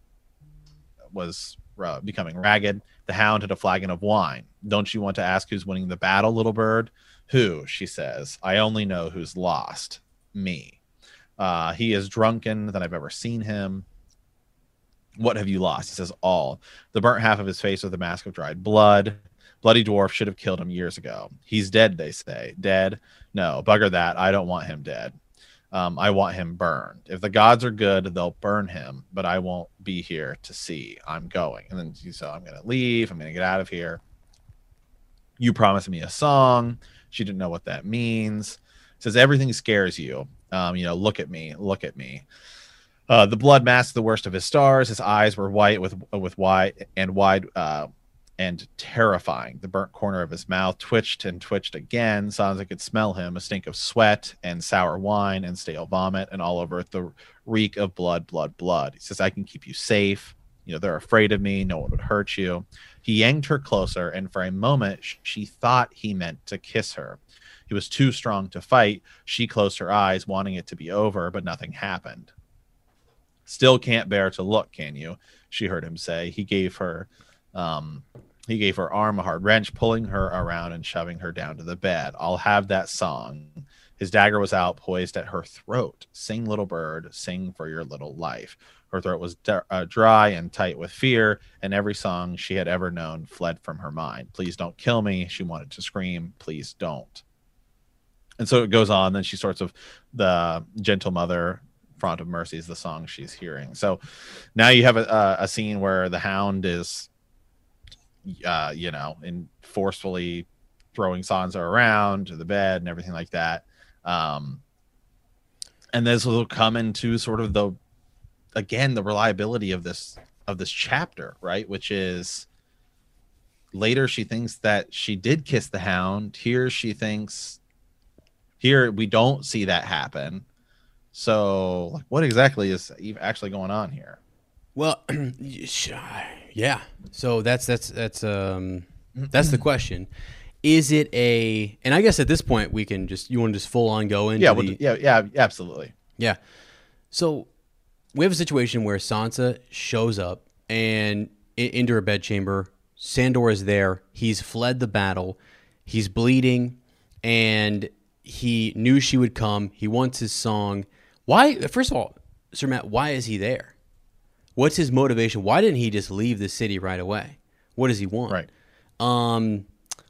was uh, becoming ragged. The hound had a flagon of wine. Don't you want to ask who's winning the battle, little bird? Who? She says. I only know who's lost. Me. Uh, he is drunken than I've ever seen him. What have you lost? He says, All. The burnt half of his face with a mask of dried blood. Bloody Dwarf should have killed him years ago. He's dead, they say. Dead? No, bugger that. I don't want him dead. Um, I want him burned. If the gods are good, they'll burn him, but I won't be here to see. I'm going. And then so I'm going to leave. I'm going to get out of here. You promised me a song. She didn't know what that means. Says everything scares you. Um, you know, look at me, look at me. Uh, the blood masked the worst of his stars. His eyes were white with with wide and wide uh, and terrifying. The burnt corner of his mouth twitched and twitched again. Sounds Sansa could smell him, a stink of sweat and sour wine and stale vomit, and all over the reek of blood, blood, blood. He says, I can keep you safe. You know, they're afraid of me. No one would hurt you. He yanked her closer, and for a moment, she thought he meant to kiss her. He was too strong to fight. She closed her eyes, wanting it to be over, but nothing happened. Still can't bear to look, can you? She heard him say. He gave her um, he gave her arm a hard wrench, pulling her around and shoving her down to the bed. I'll have that song. His dagger was out, poised at her throat. Sing, little bird, sing for your little life. Her throat was uh, dry and tight with fear, and every song she had ever known fled from her mind. Please don't kill me. She wanted to scream, Please don't. And so it goes on. Then she starts of the gentle mother front of mercy is the song she's hearing. So now you have a, a scene where the hound is uh, you know, and forcefully throwing Sansa around to the bed and everything like that. Um, and this will come into sort of the again the reliability of this of this chapter, right? Which is later she thinks that she did kiss the hound. Here she thinks here we don't see that happen. So, like, what exactly is actually going on here? Well, yeah. So that's that's that's um that's the question. Is it a? And I guess at this point we can just you want to just full on go into yeah, the, yeah, yeah, absolutely. Yeah. So we have a situation where Sansa shows up and in, into her bedchamber. Sandor is there. He's fled the battle. He's bleeding, and he knew she would come. He wants his song. Why? First of all, Sir Matt, why is he there? What's his motivation? Why didn't he just leave the city right away? What does he want? Right. Um,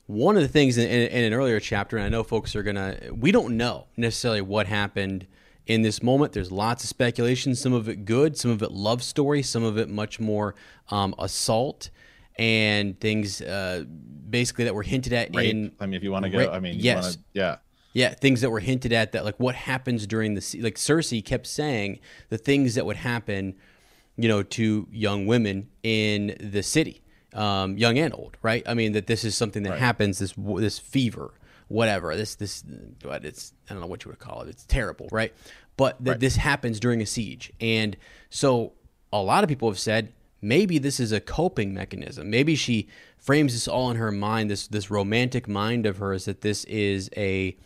one of the things in, in, in, an earlier chapter, and I know folks are gonna, we don't know necessarily what happened in this moment. There's lots of speculation. Some of it good, some of it love story, some of it much more um, assault and things uh, basically that were hinted at Rape. in. I mean, if you want to go, I mean, yes, wanna, yeah. Yeah, things that were hinted at that like what happens during the like Cersei kept saying the things that would happen you know, to young women in the city, um, young and old, right? I mean, that this is something that right. happens, this this fever, whatever, this this, but it's I don't know what you would call it. It's terrible, right? But th- right. this happens during a siege, and so a lot of people have said maybe this is a coping mechanism. Maybe she frames this all in her mind, this this romantic mind of hers that this is a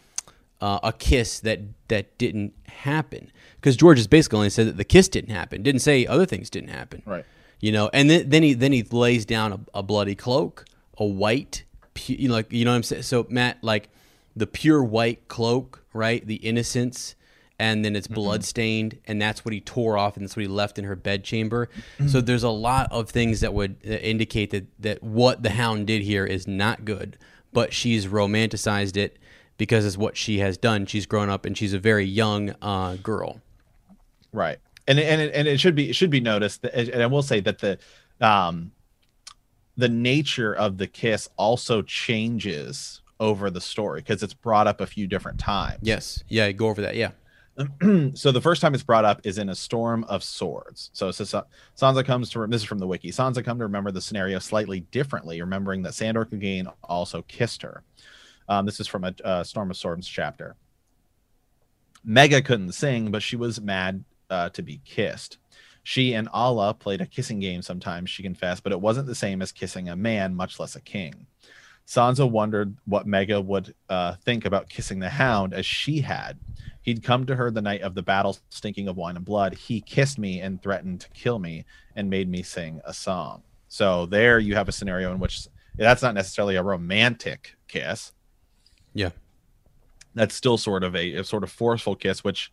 uh, a kiss that that didn't happen because George has basically only said that the kiss didn't happen, didn't say other things didn't happen. Right. You know, and then then he then he lays down a, a bloody cloak, a white, you know, like you know what I'm saying. So Matt, like the pure white cloak, right? The innocence, and then it's mm-hmm. blood stained, and that's what he tore off, and that's what he left in her bedchamber. Mm-hmm. So there's a lot of things that would indicate that that what the Hound did here is not good, but she's romanticized it because it's what she has done. She's grown up and she's a very young uh, girl. Right. and and it, and it should be it should be noticed that, and I will say that the um the nature of the kiss also changes over the story because it's brought up a few different times. Yes. Yeah. Go over that. Yeah. so the first time it's brought up is in a storm of swords. So, so Sansa comes to this is from the wiki. Sansa come to remember the scenario slightly differently, remembering that Sandor Clegane also kissed her. Um, this is from a, a Storm of Swords chapter. Megga couldn't sing, but she was mad uh, to be kissed. She and Alla played a kissing game sometimes, she confessed, but it wasn't the same as kissing a man, much less a king. Sansa wondered what Megga would uh, think about kissing the hound as she had. He'd come to her the night of the battle, stinking of wine and blood. He kissed me and threatened to kill me and made me sing a song. So there you have a scenario in which that's not necessarily a romantic kiss. Yeah. That's still sort of a, a sort of forceful kiss, which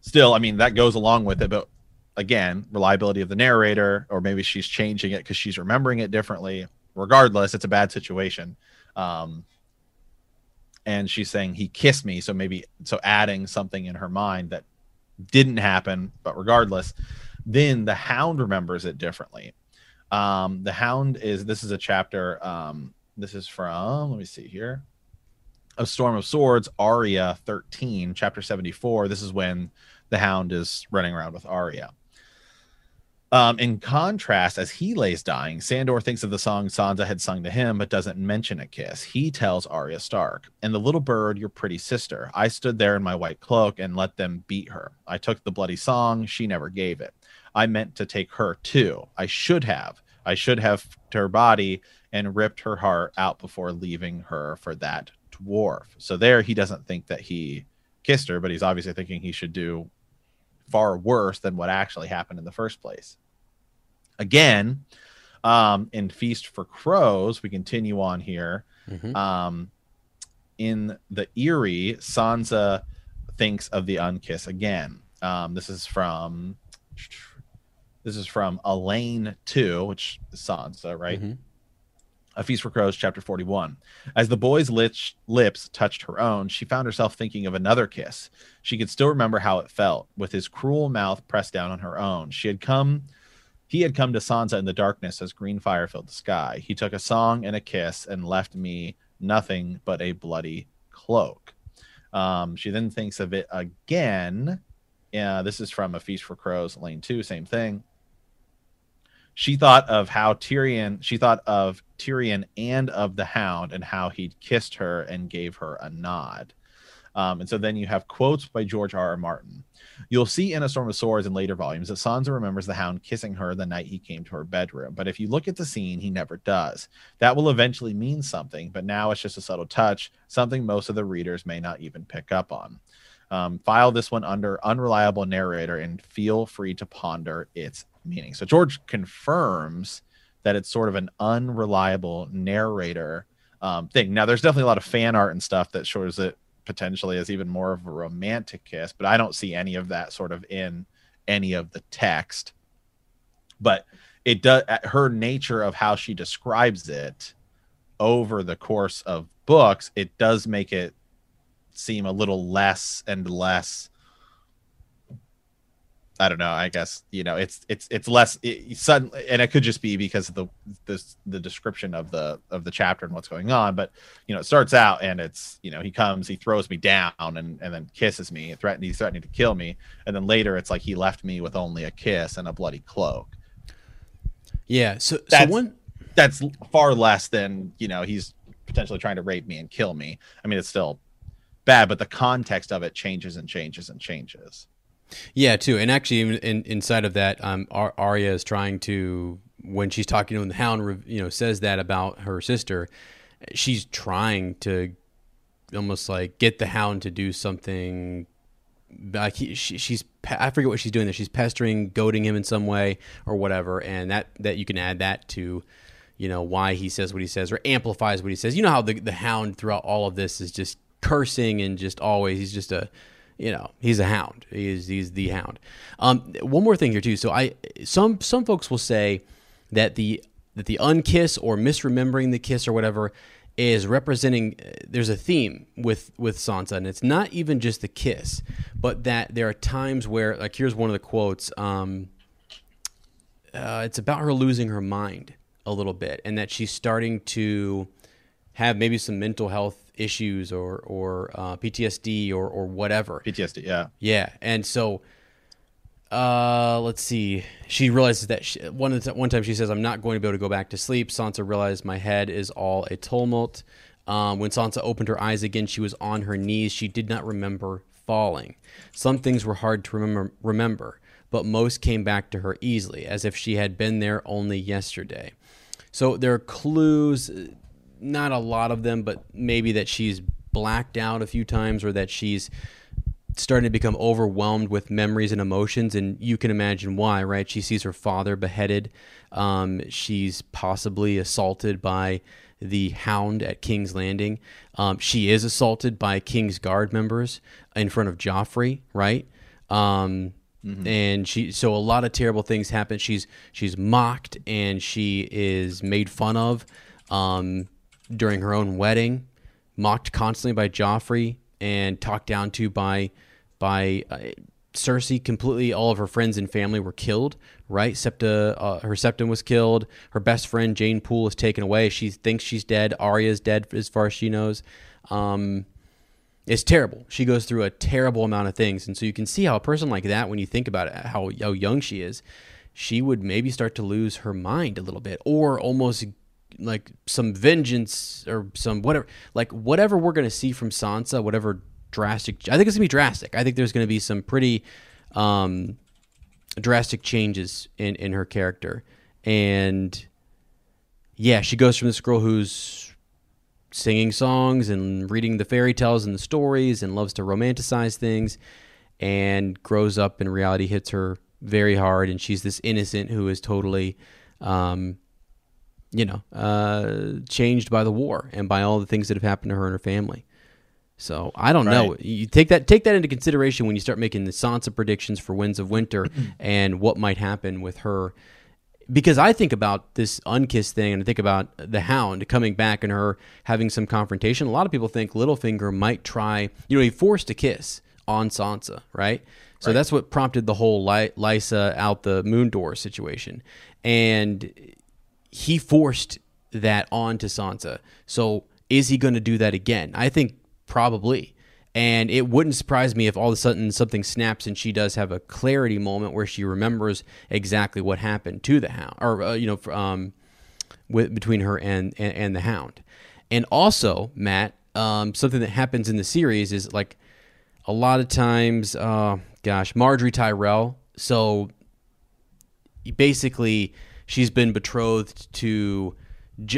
still, I mean, that goes along with it. But again, reliability of the narrator, or maybe she's changing it because she's remembering it differently. Regardless, it's a bad situation. Um, and she's saying he kissed me so maybe so adding something in her mind that didn't happen but regardless then the hound remembers it differently um the hound is this is a chapter um this is from let me see here a storm of swords Arya 13 chapter 74 this is when the hound is running around with Arya um, in contrast, as he lays dying, Sandor thinks of the song Sansa had sung to him, but doesn't mention a kiss. He tells Arya Stark, and the little bird, your pretty sister. I stood there in my white cloak and let them beat her. I took the bloody song, she never gave it. I meant to take her too. I should have. I should have her body and ripped her heart out before leaving her for that dwarf. So there, he doesn't think that he kissed her, but he's obviously thinking he should do far worse than what actually happened in the first place. Again, um, in Feast for Crows, we continue on here. Mm-hmm. Um, in the Eyrie, Sansa thinks of the Unkiss again. Um, this is from this is from Alayne 2, which is Sansa, right? Mm-hmm. A Feast for Crows, chapter 41. As the boy's lips touched her own, she found herself thinking of another kiss. She could still remember how it felt, with his cruel mouth pressed down on her own. She had come, he had come to Sansa in the darkness as green fire filled the sky. He took a song and a kiss and left me nothing but a bloody cloak. Um, she then thinks of it again. Yeah, this is from A Feast for Crows, Lane 2, same thing she thought of how Tyrion she thought of Tyrion and of the Hound and how he'd kissed her and gave her a nod. Um, and so then you have quotes by George R. R. Martin. You'll see in A Storm of Swords in later volumes that Sansa remembers the Hound kissing her the night he came to her bedroom. But if you look at the scene, he never does. That will eventually mean something, but now it's just a subtle touch, something most of the readers may not even pick up on. Um, file this one under unreliable narrator and feel free to ponder its meaning. So George confirms that it's sort of an unreliable narrator um, thing. Now, there's definitely a lot of fan art and stuff that shows it potentially as even more of a romantic kiss, but I don't see any of that sort of in any of the text. But it does her nature of how she describes it over the course of books, it does make it seem a little less and less I don't know. I guess you know it's it's it's less it, sudden, and it could just be because of the this the description of the of the chapter and what's going on. But you know, it starts out and it's you know he comes, he throws me down, and and then kisses me, threatening he's threatening to kill me, and then later it's like he left me with only a kiss and a bloody cloak. Yeah. So that's, so one that's far less than you know he's potentially trying to rape me and kill me. I mean, it's still bad, but the context of it changes and changes and changes. Yeah, too, and actually, in, inside of that, um, Ar- Arya is trying to when she's talking to the Hound, you know, says that about her sister. She's trying to almost like get the Hound to do something. Like he, she, she's, I forget what she's doing there. She's pestering, goading him in some way or whatever, and that that you can add that to, you know, why he says what he says or amplifies what he says. You know how the the Hound throughout all of this is just cursing and just always he's just a you know he's a hound. He's he's the hound. Um, one more thing here too. So i some some folks will say that the that the unkiss or misremembering the kiss or whatever is representing there's a theme with with Sansa and it's not even just the kiss but that there are times where like here's one of the quotes um uh, it's about her losing her mind a little bit and that she's starting to have maybe some mental health issues or or uh, PTSD or or whatever PTSD yeah yeah and so uh, let's see. She realizes that she, one one time she says, "I'm not going to be able to go back to sleep." Sansa realized my head is all a tumult. Um, when Sansa opened her eyes again, she was on her knees. She did not remember falling. Some things were hard to remember, remember, but most came back to her easily, as if she had been there only yesterday. So there are clues, not a lot of them, but maybe that she's blacked out a few times or that she's starting to become overwhelmed with memories and emotions, and you can imagine why, right? She sees her father beheaded. Um, she's possibly assaulted by the Hound at King's Landing. Um, she is assaulted by King's Guard members in front of Joffrey, right? Um, mm-hmm. And she, so a lot of terrible things happen. She's she's mocked and she is made fun of um, during her own wedding, mocked constantly by Joffrey and talked down to by by uh, Cersei. Completely, all of her friends and family were killed. Right, Septa, uh, her septon was killed. Her best friend Jeyne Poole is taken away. She thinks she's dead. Arya's dead, as far as she knows. Um, it's terrible. She goes through a terrible amount of things, and so you can see how a person like that, when you think about it, how how young she is, she would maybe start to lose her mind a little bit, or almost like some vengeance or some whatever, like whatever we're gonna see from Sansa, whatever drastic. I think it's gonna be drastic. I think there's gonna be some pretty um, drastic changes in in her character, and yeah, she goes from this girl who's singing songs and reading the fairy tales and the stories and loves to romanticize things, and grows up and reality hits her very hard, and she's this innocent who is totally. Um, you know, uh, changed by the war and by all the things that have happened to her and her family. So I don't right. know. You take that take that into consideration when you start making the Sansa predictions for Winds of Winter and what might happen with her. Because I think about this unkissed thing and I think about the Hound coming back and her having some confrontation. A lot of people think Littlefinger might try. You know, he forced a kiss on Sansa, right? So right. that's what prompted the whole Ly- Lysa out the moon door situation, and he forced that on to Sansa. So is he going to do that again? I think Probably. And it wouldn't surprise me if all of a sudden something snaps and she does have a clarity moment where she remembers exactly what happened to the hound, or uh, you know, um, with between her and, and, and the hound. And also, Matt, um, something that happens in the series is like a lot of times, uh, gosh, Margaery Tyrell. So basically, she's been betrothed to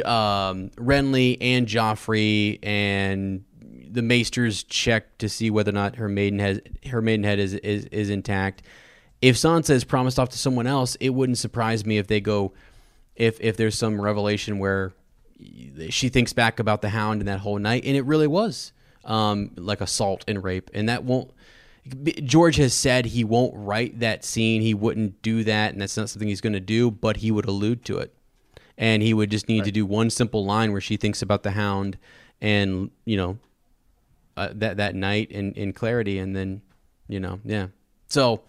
um, Renly and Joffrey, and the Maesters check to see whether or not her maiden maidenhead her maidenhead is, is is intact. If Sansa is promised off to someone else, it wouldn't surprise me if they go if if there's some revelation where she thinks back about the Hound and that whole night, and it really was um, like assault and rape, and that won't. George has said he won't write that scene. He wouldn't do that, and that's not something he's going to do. But he would allude to it, and he would just need right. to do one simple line where she thinks about the Hound, and you know uh, that that night in in clarity, and then you know, yeah. So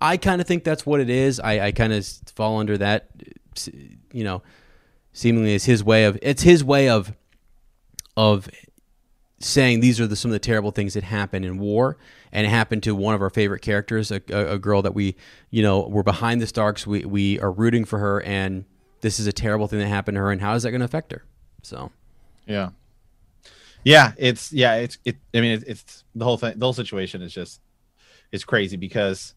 I kind of think that's what it is. I, I kind of fall under that, you know, seemingly is his way of it's his way of of saying these are the, some of the terrible things that happen in war and it happened to one of our favorite characters a, a, a, girl that we you know we're behind the starks we, we are rooting for her and this is a terrible thing that happened to her and how is that going to affect her so yeah yeah, it's yeah, it's it. I mean, it's, it's the whole thing. The whole situation is just it's crazy because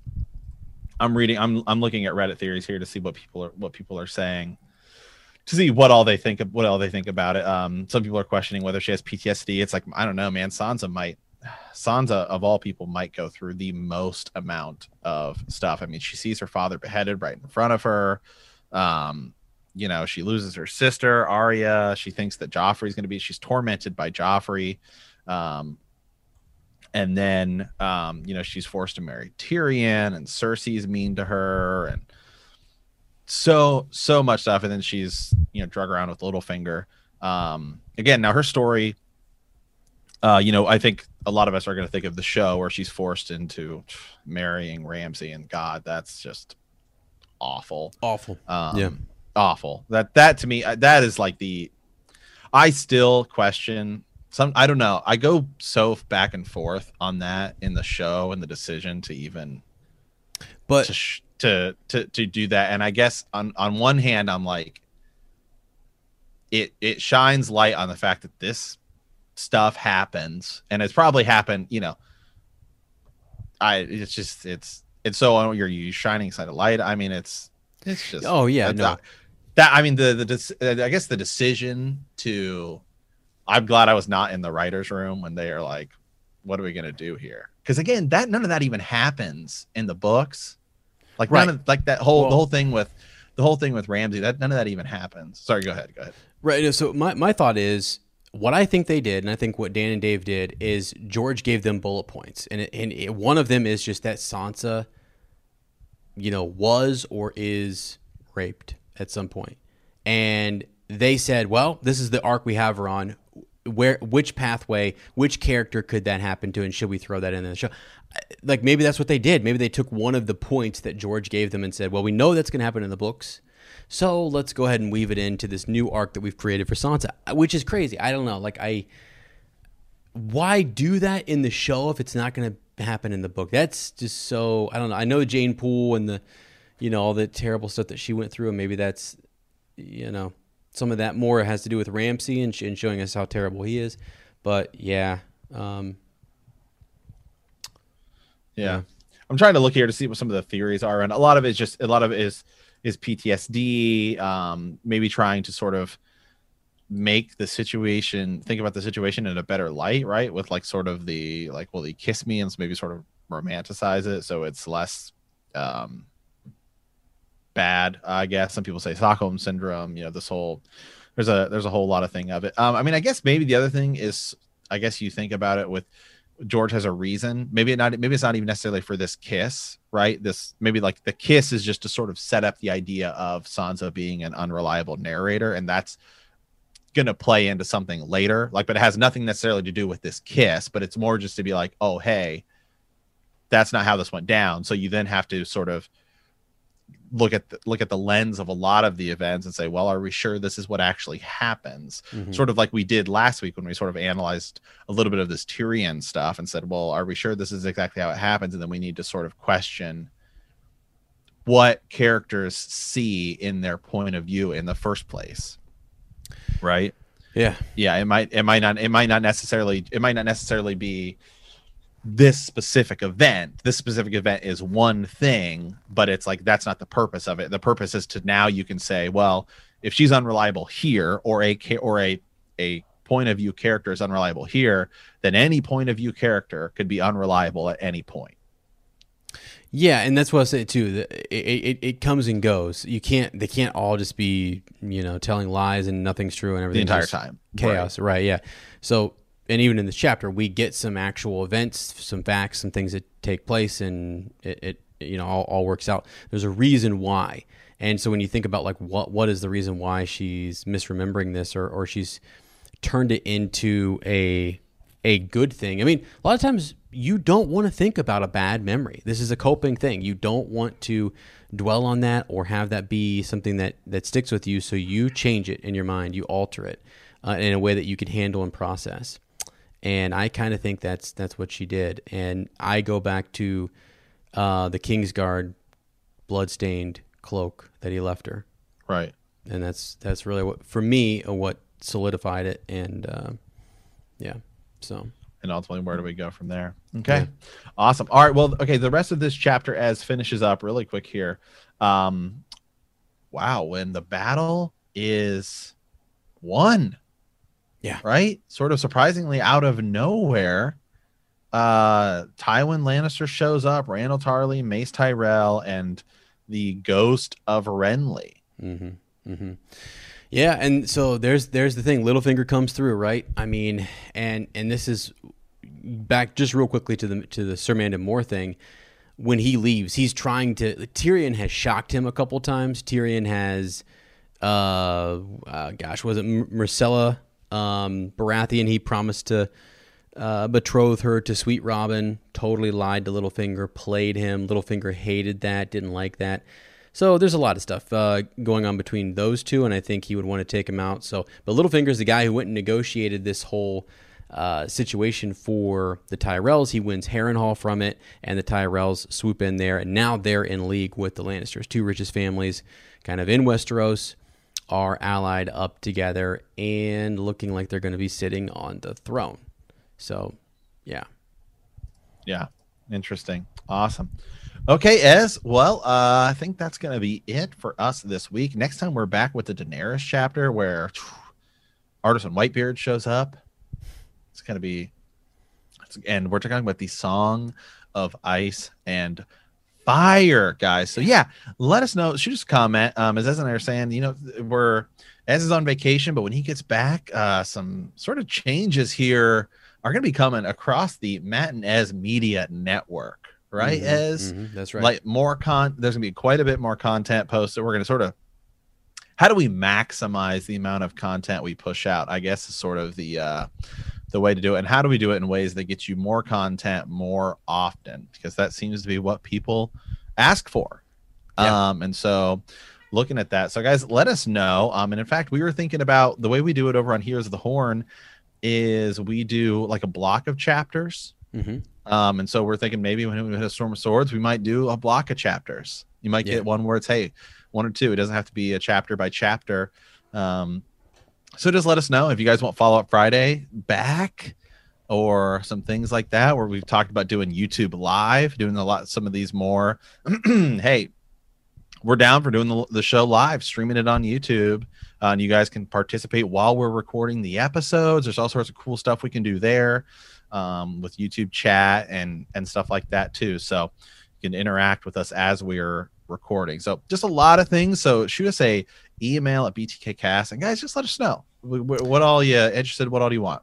I'm reading. I'm I'm looking at Reddit theories here to see what people are what people are saying to see what all they think of what all they think about it. Um, some people are questioning whether she has PTSD. It's like I don't know, man. Sansa might Sansa of all people might go through the most amount of stuff. I mean, she sees her father beheaded right in front of her. Um, you know, she loses her sister, Arya. She thinks that Joffrey's going to be, she's tormented by Joffrey. Um, and then, um, you know, she's forced to marry Tyrion, and Cersei's mean to her, and so, so much stuff. And then she's, you know, drug around with Littlefinger. Um, again, now her story. Uh, you know, I think a lot of us are going to think of the show where she's forced into marrying Ramsay, and God, that's just awful. Awful. Um, Yeah. awful. That that to me, uh, that is like the. I still question some. I don't know. I go so back and forth on that in the show and the decision to even But to sh- to to to do that. And I guess on on one hand, I'm like, it it shines light on the fact that this stuff happens, and it's probably happened. You know, I it's just it's it's so you're you shining side of light. I mean, it's it's just oh yeah, no. not- that I mean the the I guess the decision to I'm glad I was not in the writers room when they are like what are we going to do here because again that none of that even happens in the books like Right. none of like that whole Well- the whole thing with the whole thing with Ramsay that none of that even happens sorry go ahead go ahead Right. So my, my thought is what I think they did, and I think what Dan and Dave did, is George gave them bullet points. And, it, and it, one of them is just that Sansa, you know, was or is raped at some. And they said, well, this is the arc we have her on. Where, which pathway, which character could that happen to, and should we throw that in the show? Like maybe that's what they did. Maybe they took one of the points that George gave them and said, "Well, we know that's going to happen in the books, so let's go ahead and weave it into this new arc that we've created for Sansa," which is crazy. I don't know. Like I, why do that in the show if it's not going to happen in the book? That's just so I don't know. I know Jeyne Poole and the, you know, all the terrible stuff that she went through, and maybe that's, you know, some of that more has to do with Ramsay and, and showing us how terrible he is. But yeah, um, yeah. I'm trying to look here to see what some of the theories are and a lot of it is just a lot of it is is PTSD um maybe trying to sort of make the situation think about the situation in a better light right? With like sort of the like will he kiss me and maybe sort of romanticize it so it's less um bad i guess. Some people say stockholm syndrome you know this whole there's a there's a whole lot of thing of it. Um i mean i guess maybe the other thing is i guess you think about it with george has a reason. Maybe it not maybe it's not even necessarily for this kiss right? This maybe like the kiss is just to sort of set up the idea of sansa being an unreliable narrator and that's going to play into something later. Like but it has nothing necessarily to do with this kiss but it's more just to be like oh hey that's not how this went down. So you then have to sort of look at the, look at the lens of a lot of the events and say well are we sure this is what actually happens mhm. sort of like we did last week when we sort of analyzed a little bit of this Tyrion stuff and said, well, are we sure this is exactly how it happens? And then we need to sort of question what characters see in their point of view in the first place. Right? yeah, Yeah, it might it might not it might not necessarily it might not necessarily be this specific event. This specific event is one thing, but it's like that's not the purpose of it. The purpose is to now you can say, well, if she's unreliable here, or a or a a point of view character is unreliable here, then any point of view character could be unreliable at any point. Yeah, and that's what I say too. It, it, it comes and goes. You can't. They can't all just be you know telling lies and nothing's true and everything The entire time. chaos. Right. Yeah. So and even in this chapter, we get some actual events, some facts, some things that take place, and it, it you know all, all works out. There's a reason why. And so when you think about like what what is the reason why she's misremembering this or or she's turned it into a a good thing. I mean, a lot of times you don't want to think about a bad memory. This is a coping thing. You don't want to dwell on that or have that be something that that sticks with you. So you change it in your mind. You alter it uh, in a way that you can handle and process. And I kind of think that's that's what she did. And I go back to uh, the Kingsguard bloodstained cloak that he left her. Right. and that's that's really what for me uh, what solidified it and uh, yeah so. And ultimately where do we go from there? Okay. Awesome. All right well okay the rest of this chapter as finishes up really quick here um wow when the battle is won Yeah. right? Sort of surprisingly out of nowhere uh tywin lannister shows up Randyll Tarley mace tyrell and the ghost of renly. Hmm hmm yeah and so there's there's the thing. Littlefinger comes through right? I mean and and this is back just real quickly to the to the sir Mandon Moore thing. When he leaves he's trying to Tyrion has shocked him a couple times. Tyrion has uh, uh gosh, was it Myrcella um, Baratheon? He promised to uh, betroth her to Sweet Robin. Totally lied to Littlefinger. Played him. Littlefinger hated that. Didn't like that. So there's a lot of stuff uh, going on between those two, and I think he would want to take him out. So, but Littlefinger's the guy who went and negotiated this whole uh, situation for the Tyrells. He wins Harrenhal from it, and the Tyrells swoop in there, and now they're in league with the Lannisters, two richest families, kind of in Westeros, are allied up together and looking like they're going to be sitting on the throne. So, yeah, yeah, interesting, awesome. Okay, Ez. Well, uh, I think that's going to be it for us this week. Next time we're back with the Daenerys chapter where Arstan Whitebeard shows up. It's going to be, and we're talking about the Song of Ice and Fire, guys. So yeah, let us know. Shoot us a comment. Um, as Ez and I are saying, you know, we're Ez is on vacation, but when he gets back, uh, some sort of changes here are going to be coming across the Matt and Ez Media Network right? Mm-hmm, As mm-hmm, that's right. Like more con, there's gonna be quite a bit more content posted. We're gonna sort of how do we maximize the amount of content we push out? I guess is sort of the uh, the way to do it. And how do we do it in ways that get you more content more often? Because that seems to be what people ask for. Yeah. Um, and so looking at that. So guys, let us know. Um, and in fact, we were thinking about the way we do it over on Heroes of the Horn is we do like a block of chapters. Mm-hmm. Um, and so we're thinking maybe when we hit a storm of swords, we might do a block of chapters. You might yeah. get one where it's hey, one or two. It doesn't have to be a chapter by chapter. Um, so just let us know if you guys want follow up Friday back or some things like that where we've talked about doing YouTube live, doing a lot some of these more. hey, we're down for doing the, the show live, streaming it on YouTube. Uh, and you guys can participate while we're recording the episodes. There's all sorts of cool stuff we can do there um, with YouTube chat and and stuff like that too. So you can interact with us as we're recording. So just a lot of things. So shoot us a email at btkcast and guys, just let us know what all you interested. What all do you want?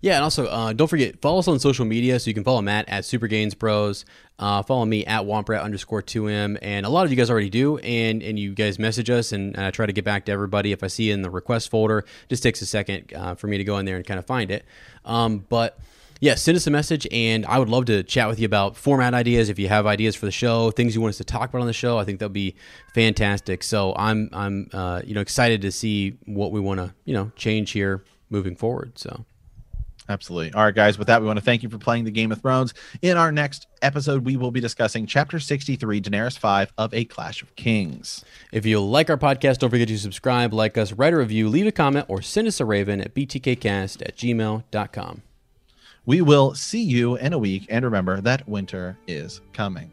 Yeah, and also uh, don't forget follow us on social media. So you can follow Matt at Super Gains Bros. Uh, follow me at Womprat underscore two M. And a lot of you guys already do, and and you guys message us, and I try to get back to everybody if I see in the request folder. Just takes a second uh, for me to go in there and kind of find it. Um, but yeah, send us a message, and I would love to chat with you about format ideas. If you have ideas for the show, things you want us to talk about on the show, I think that'd be fantastic. So I'm I'm uh, you know excited to see what we want to you know change here moving forward. So. Absolutely. All right, guys. With that, we want to thank you for playing the Game of Thrones. In our next episode, we will be discussing Chapter 63, Daenerys 5 of A Clash of Kings. If you like our podcast, don't forget to subscribe, like us, write a review, leave a comment, or send us a raven at btkcast at gmail.com. We will see you in a week. And remember that winter is coming.